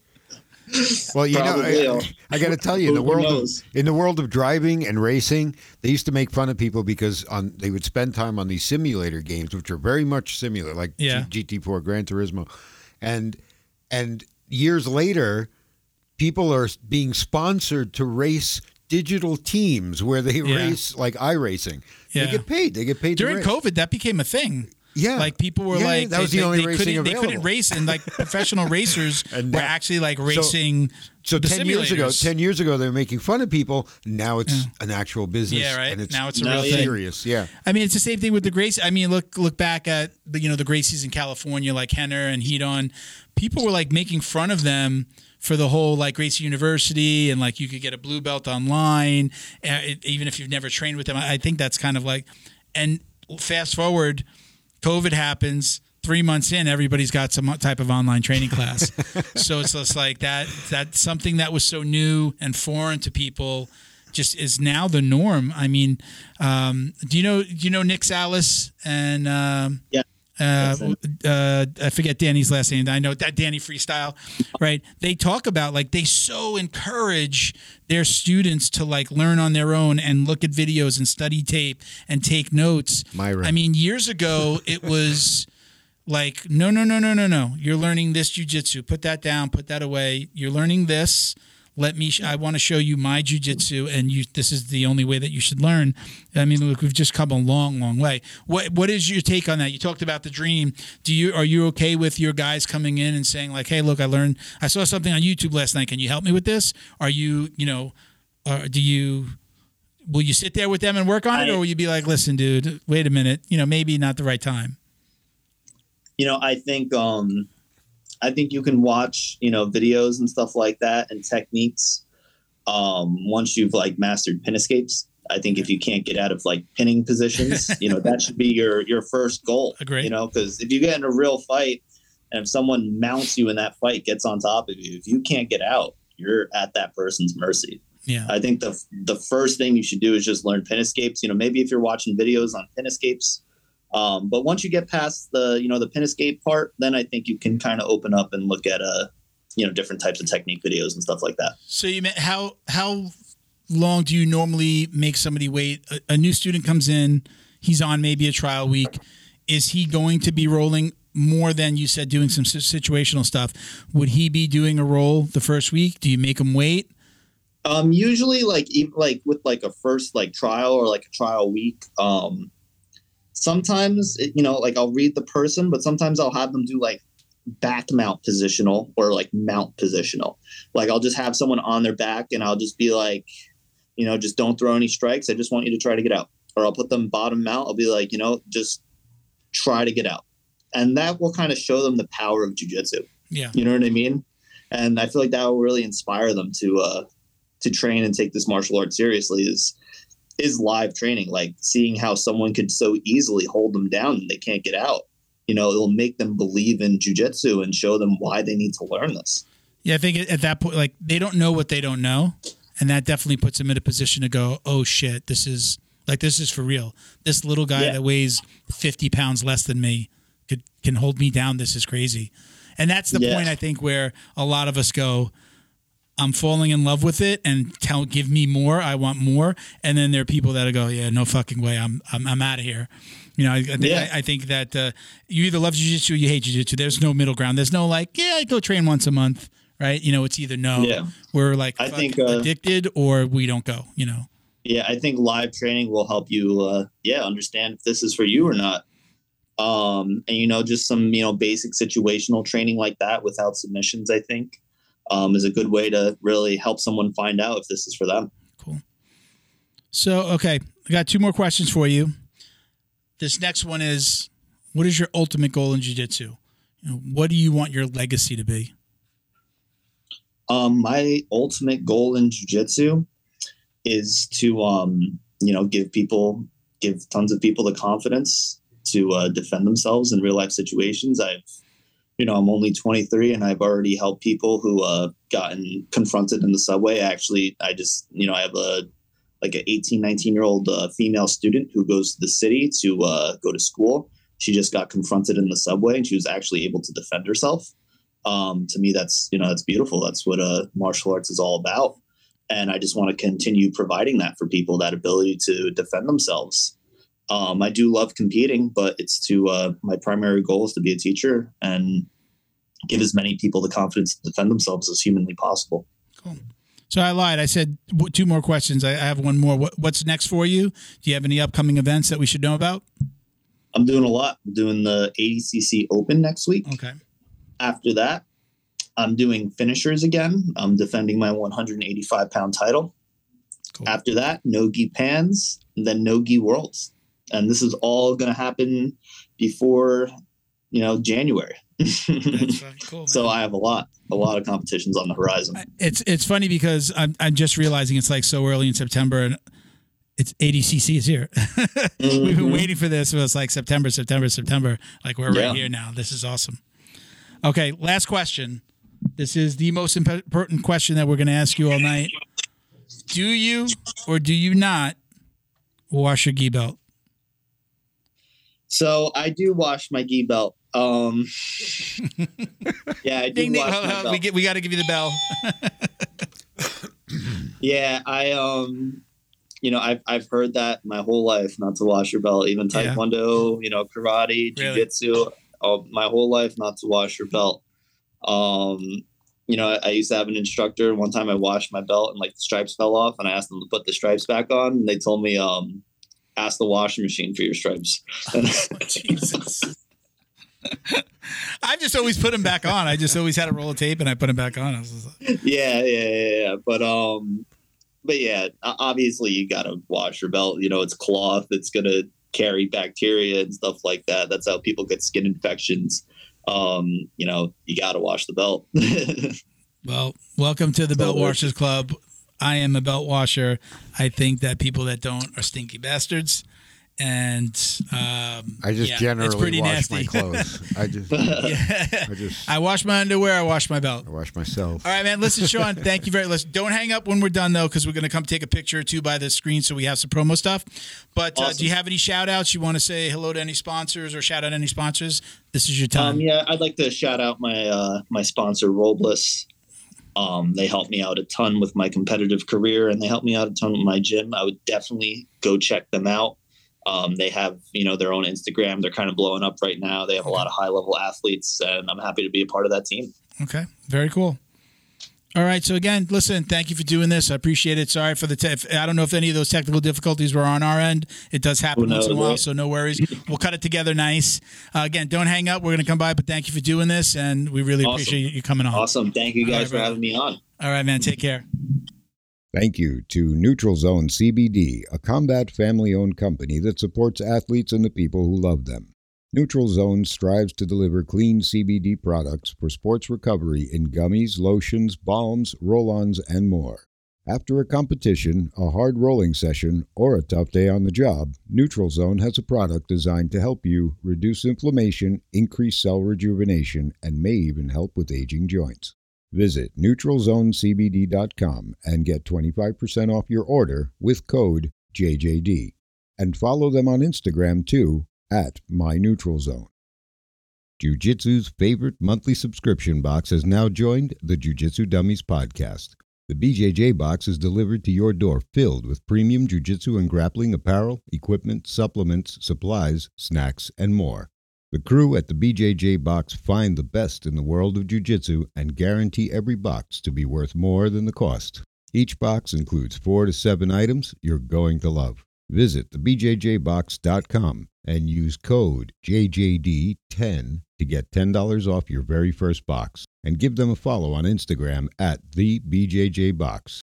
Well, you Probably, know, I, I got to tell you, in the world of, in the world of driving and racing, they used to make fun of people because on they would spend time on these simulator games, which are very much similar, like Yeah. G- GT4, Gran Turismo, and and years later, people are being sponsored to race digital teams where they Yeah. race like iRacing. Yeah. They get paid. They get paid During. COVID, that became a thing. Yeah, Like people were Yeah, like, that was they, the only they racing couldn't, they couldn't race, and like professional racers And were actually like racing. So the ten years ago, ten years ago, they were making fun of people. Now it's an actual business. Yeah, right. And it's Now it's a real thing. serious. Yeah. I mean, it's the same thing with the Gracie. I mean, look look back at the you know the Gracies in California, like Rener and Ryron. People were like making fun of them for the whole like Gracie University and like you could get a blue belt online, uh, it, even if you've never trained with them. I I think that's kind of like, and fast forward, COVID happens. Three months in, everybody's got some type of online training class. so it's just like that. That's something that was so new and foreign to people just is now the norm. I mean, um, do you know do you know Nick Salas and um, Yeah. Uh, uh, I forget Danny's last name. I know that Danny Freestyle, right? They talk about like they so encourage their students to like learn on their own and look at videos and study tape and take notes. Myra. I mean, years ago it was like no no no no no no you're learning this jujitsu put that down put that away you're learning this let me sh- i want to show you my jujitsu and you this is the only way that you should learn. I mean look we've just come a long long way. What what is your take on that? You talked about the dream. Do you are you okay with your guys coming in and saying like hey look i learned i saw something on youtube last night. Can you help me with this? Are you you know uh, do you will you sit there with them and work on it I- or will you be like listen dude wait a minute you know maybe not the right time? You know i think um i think you can watch you know videos and stuff like that and techniques um once you've like mastered pin escapes i think if you can't get out of like pinning positions you know that should be your your first goal Agree. you know because if you get in a real fight and if someone mounts you in that fight gets on top of you if you can't get out you're at that person's mercy yeah I think the the first thing you should do is just learn pin escapes. You know, maybe if you're watching videos on pin escapes, um, but once you get past the you know the pin escape part, then I think you can kind of open up and look at uh you know different types of technique videos and stuff like that. So you meant how how long do you normally make somebody wait? A, a new student comes in, he's on maybe a trial week. Is he going to be rolling more than you said doing some situational stuff? Would he be doing a roll the first week? Do you make him wait? Um, usually like even like with like a first like trial or like a trial week, um, sometimes it, you know like I'll read the person, but sometimes I'll have them do like back mount positional or like mount positional. Like I'll just have someone on their back and I'll just be like, you know, just don't throw any strikes. I just want you to try to get out. Or I'll put them bottom mount. I'll be like, you know, just try to get out. And that will kind of show them the power of jujitsu. Yeah. You know what I mean? And I feel like that will really inspire them to uh to train and take this martial art seriously is is live training. Like seeing how someone could so easily hold them down and they can't get out. You know, it'll make them believe in jujitsu and show them why they need to learn this. Yeah, I think at that point, like they don't know what they don't know, and that definitely puts them in a position to go, "Oh shit, this is like this is for real." This little guy Yeah. that weighs fifty pounds less than me could can hold me down. This is crazy, and that's the Yeah. point I think where a lot of us go. I'm falling in love with it, and tell give me more. I want more, and then there are people that go, yeah, no fucking way. I'm I'm, I'm out of here. You know, I, I think Yeah. I, I think that uh, you either love jujitsu or you hate jujitsu. There's no middle ground. There's no like, yeah, I go train once a month, right? You know, it's either no, Yeah. we're like I think, uh, addicted, or we don't go. You know, yeah i think live training will help you uh yeah understand if this is for you or not um and you know just some you know basic situational training like that without submissions i think um is a good way to really help someone find out if this is for them Cool. So, okay, I got two more questions for you. This next one is what is your ultimate goal in jiu-jitsu? You know, what do you want your legacy to be? um my ultimate goal in jiu-jitsu is to um you know give people give tons of people the confidence to uh, defend themselves in real life situations i've you know i'm only 23 and i've already helped people who uh gotten confronted in the subway. Actually i just you know i have a like an 18 19 year old uh, female student who goes to the city to uh, go to school. She just got confronted in the subway and she was actually able to defend herself. Um, to me that's you know that's beautiful. That's what uh, martial arts is all about. And i just want to continue providing that for people that ability to defend themselves um, i do love competing but it's to uh, my primary goal is to be a teacher and give as many people the confidence to defend themselves as humanly possible Cool. So I lied. I said two more questions. I, have one more. What, what's next for you? Do you have any upcoming events that we should know about? i'm doing a lot i'm doing the adcc open next week Okay. after that i'm doing finishers again i'm defending my 185 pound title Cool. after that nogi pans and then nogi worlds and this is all going to happen before you know january That's cool. Man. so i have a lot a lot of competitions on the horizon it's it's funny because I'm I'm just realizing it's like so early in September and it's ADCC is here. We've been Mhm. waiting for this. It was like September, September, September. Like we're Yeah. right here now. This is awesome. Okay, last question. This is the most important question that we're going to ask you all night. Do you or do you not wash your gi belt? So i do wash my gi belt um yeah i do Ding, ding. wash my belt. we get, we got to give you the bell. Yeah, I um, you know, I've I've heard that my whole life not to wash your belt, even Yeah. taekwondo, you know, karate, Really? jujitsu, oh, my whole life not to wash your belt. Um, you know, I, I used to have an instructor. One time, I washed my belt and like the stripes fell off, and I asked them to put the stripes back on, and they told me, um, ask the washing machine for your stripes. Jesus. I've just always put them back on. I just always had a roll of tape and I put them back on. I was like, yeah, yeah, yeah, yeah. But um, but yeah, obviously you gotta wash your belt. You know, it's cloth. It's gonna carry bacteria and stuff like that. That's how people get skin infections. Um, you know, you gotta wash the belt. Well, welcome to the Belt Washers Club. I am a belt washer. I think that people that don't are stinky bastards. And um, I just yeah, generally it's pretty wash nasty. my clothes. I just, yeah. I just, I wash my underwear. I wash my belt. I wash myself. All right, man. Listen, Sean, thank you very much. Don't hang up when we're done, though, because we're going to come take a picture or two by the screen so we have some promo stuff. But uh, do you have any shout outs? You want to say hello to any sponsors or shout out any sponsors? This is your time. um, yeah, I'd like to shout out my uh, my sponsor, Robles. Um, they helped me out a ton with my competitive career, and they helped me out a ton with my gym. I would definitely go check them out. Um, they have you know their own Instagram. They're kind of blowing up right now. They have a lot of high level athletes, and I'm happy to be a part of that team. Okay, very cool. All right, so again, listen, thank you for doing this. I appreciate it. Sorry for the. Te- I don't know if any of those technical difficulties were on our end. It does happen Who once in a while, right? so no worries. We'll cut it together nice. Uh, again, don't hang up. We're going to come by, but thank you for doing this, and we really Awesome. appreciate you coming on. Awesome. Thank you All right, guys for brother. having me on. All right, man. Take care. Thank you to Neutral Zone CBD, a combat family owned company that supports athletes and the people who love them. Neutral Zone strives to deliver clean CBD products for sports recovery in gummies, lotions, balms, roll ons, and more. After a competition, a hard rolling session, or a tough day on the job, Neutral Zone has a product designed to help you reduce inflammation, increase cell rejuvenation, and may even help with aging joints. Visit neutralzonecbd.com and get 25% off your order with code JJD. And follow them on Instagram too at My Neutral Zone. Jiu-Jitsu's favorite monthly subscription box has now joined the Jiu-Jitsu Dummies podcast. The BJJ box is delivered to your door filled with premium jiu-jitsu and grappling apparel, equipment, supplements, supplies, snacks, and more. The crew at the BJJ box find the best in the world of jiu-jitsu and guarantee every box to be worth more than the cost. Each box includes 4 to 7 items you're going to love. Visit thebjjbox.com and use code JJD10 to get $10 off your very first box. And give them a follow on Instagram at the BJJ Box.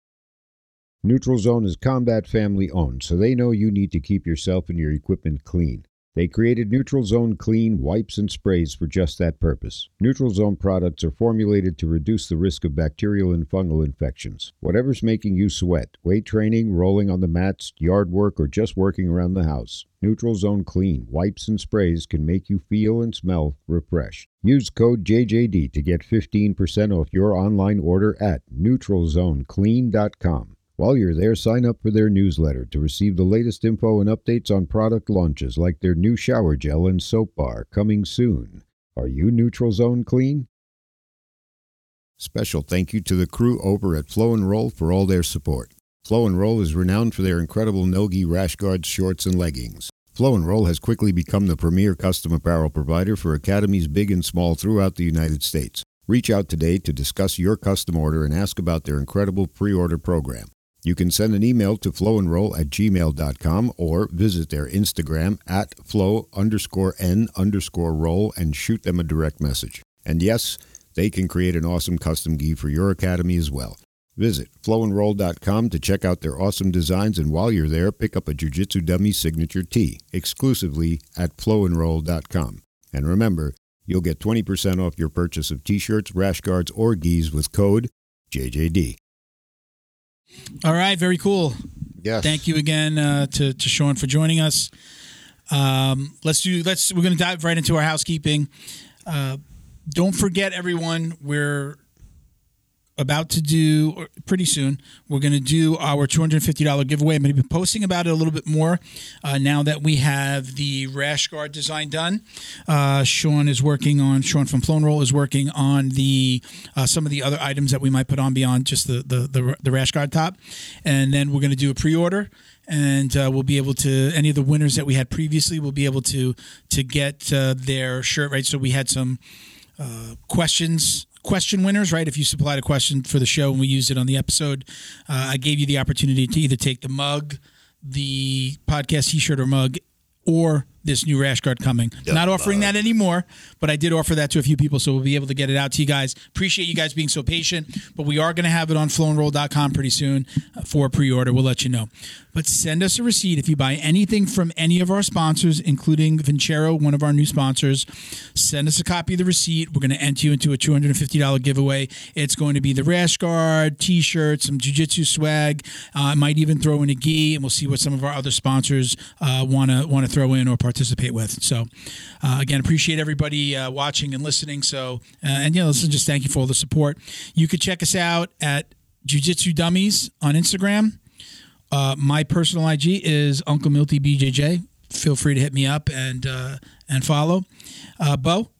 Neutral Zone is combat family owned, so they know you need to keep yourself and your equipment clean. They created Neutral Zone Clean wipes and sprays for just that purpose. Neutral Zone products are formulated to reduce the risk of bacterial and fungal infections. Whatever's making you sweat, weight training, rolling on the mats, yard work, or just working around the house, Neutral Zone Clean wipes and sprays can make you feel and smell refreshed. Use code JJD to get 15% off your online order at neutralzoneclean.com. While you're there, sign up for their newsletter to receive the latest info and updates on product launches like their new shower gel and soap bar coming soon. Are you Neutral Zone Clean? Special thank you to the crew over at Flow and Roll for all their support. Flow and Roll is renowned for their incredible Nogi rash guards, shorts, and leggings. Flow and Roll has quickly become the premier custom apparel provider for academies big and small throughout the United States. Reach out today to discuss your custom order and ask about their incredible pre-order program. You can send an email to flowandroll at gmail.com or visit their Instagram at flow underscore n underscore roll and shoot them a direct message. And yes, they can create an awesome custom gi for your academy as well. Visit flowandroll.com to check out their awesome designs, and while you're there, pick up a Jiu Jitsu Dummy signature tee exclusively at flowandroll.com. And remember, you'll get 20% off your purchase of t shirts, rash guards, or gis with code JJD. All right, very cool. Yes. Thank you again uh, to to Sean for joining us. Um, let's do. Let's. We're going to dive right into our housekeeping. Uh, don't forget, everyone. We're about to do pretty soon. We're going to do our two hundred fifty dollar giveaway. I'm going to be posting about it a little bit more uh, now that we have the rash guard design done. Uh, Sean is working on. Sean from Flown Roll is working on the uh, some of the other items that we might put on beyond just the the the, the rash guard top, and then we're going to do a pre order. And uh, we'll be able to any of the winners that we had previously. We'll be able to to get uh, their shirt right. So we had some uh, questions question winners, right? If you supplied a question for the show and we used it on the episode, uh, I gave you the opportunity to either take the mug, the podcast T-shirt or mug, or this new rash guard coming. Not offering that anymore, but I did offer that to a few people, so we'll be able to get it out to you guys. Appreciate you guys being so patient, but we are going to have it on flowandroll.com pretty soon uh, for pre-order. We'll let you know. But send us a receipt if you buy anything from any of our sponsors, including Vincero, one of our new sponsors. Send us a copy of the receipt. We're going to enter you into a $250 giveaway. It's going to be the rash guard, t-shirt, some jiu-jitsu swag. Uh, I might even throw in a gi, and we'll see what some of our other sponsors want to want to throw in or participate with. So, uh, again, appreciate everybody uh, watching and listening. So, uh, and yeah, listen, just thank you for all the support. You could check us out at Jiu Jitsu Dummies on Instagram. Uh, my personal IG is Uncle Milty BJJ. Feel free to hit me up and uh, and follow. Uh, Bo,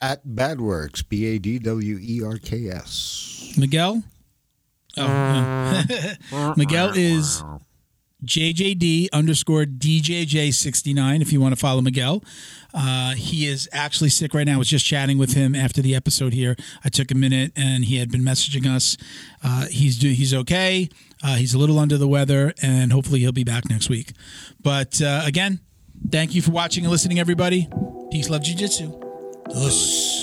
At Badwerks, B A D W E R K S. Miguel. Oh. Miguel is JJD underscore DJJ69 if you want to follow Miguel. Uh, he is actually sick right now. I was just chatting with him after the episode here. I took a minute and he had been messaging us. Uh, he's do, he's okay. Uh, he's a little under the weather and hopefully he'll be back next week. But uh, again, thank you for watching and listening, everybody. Peace, love, jiu-jitsu. Us.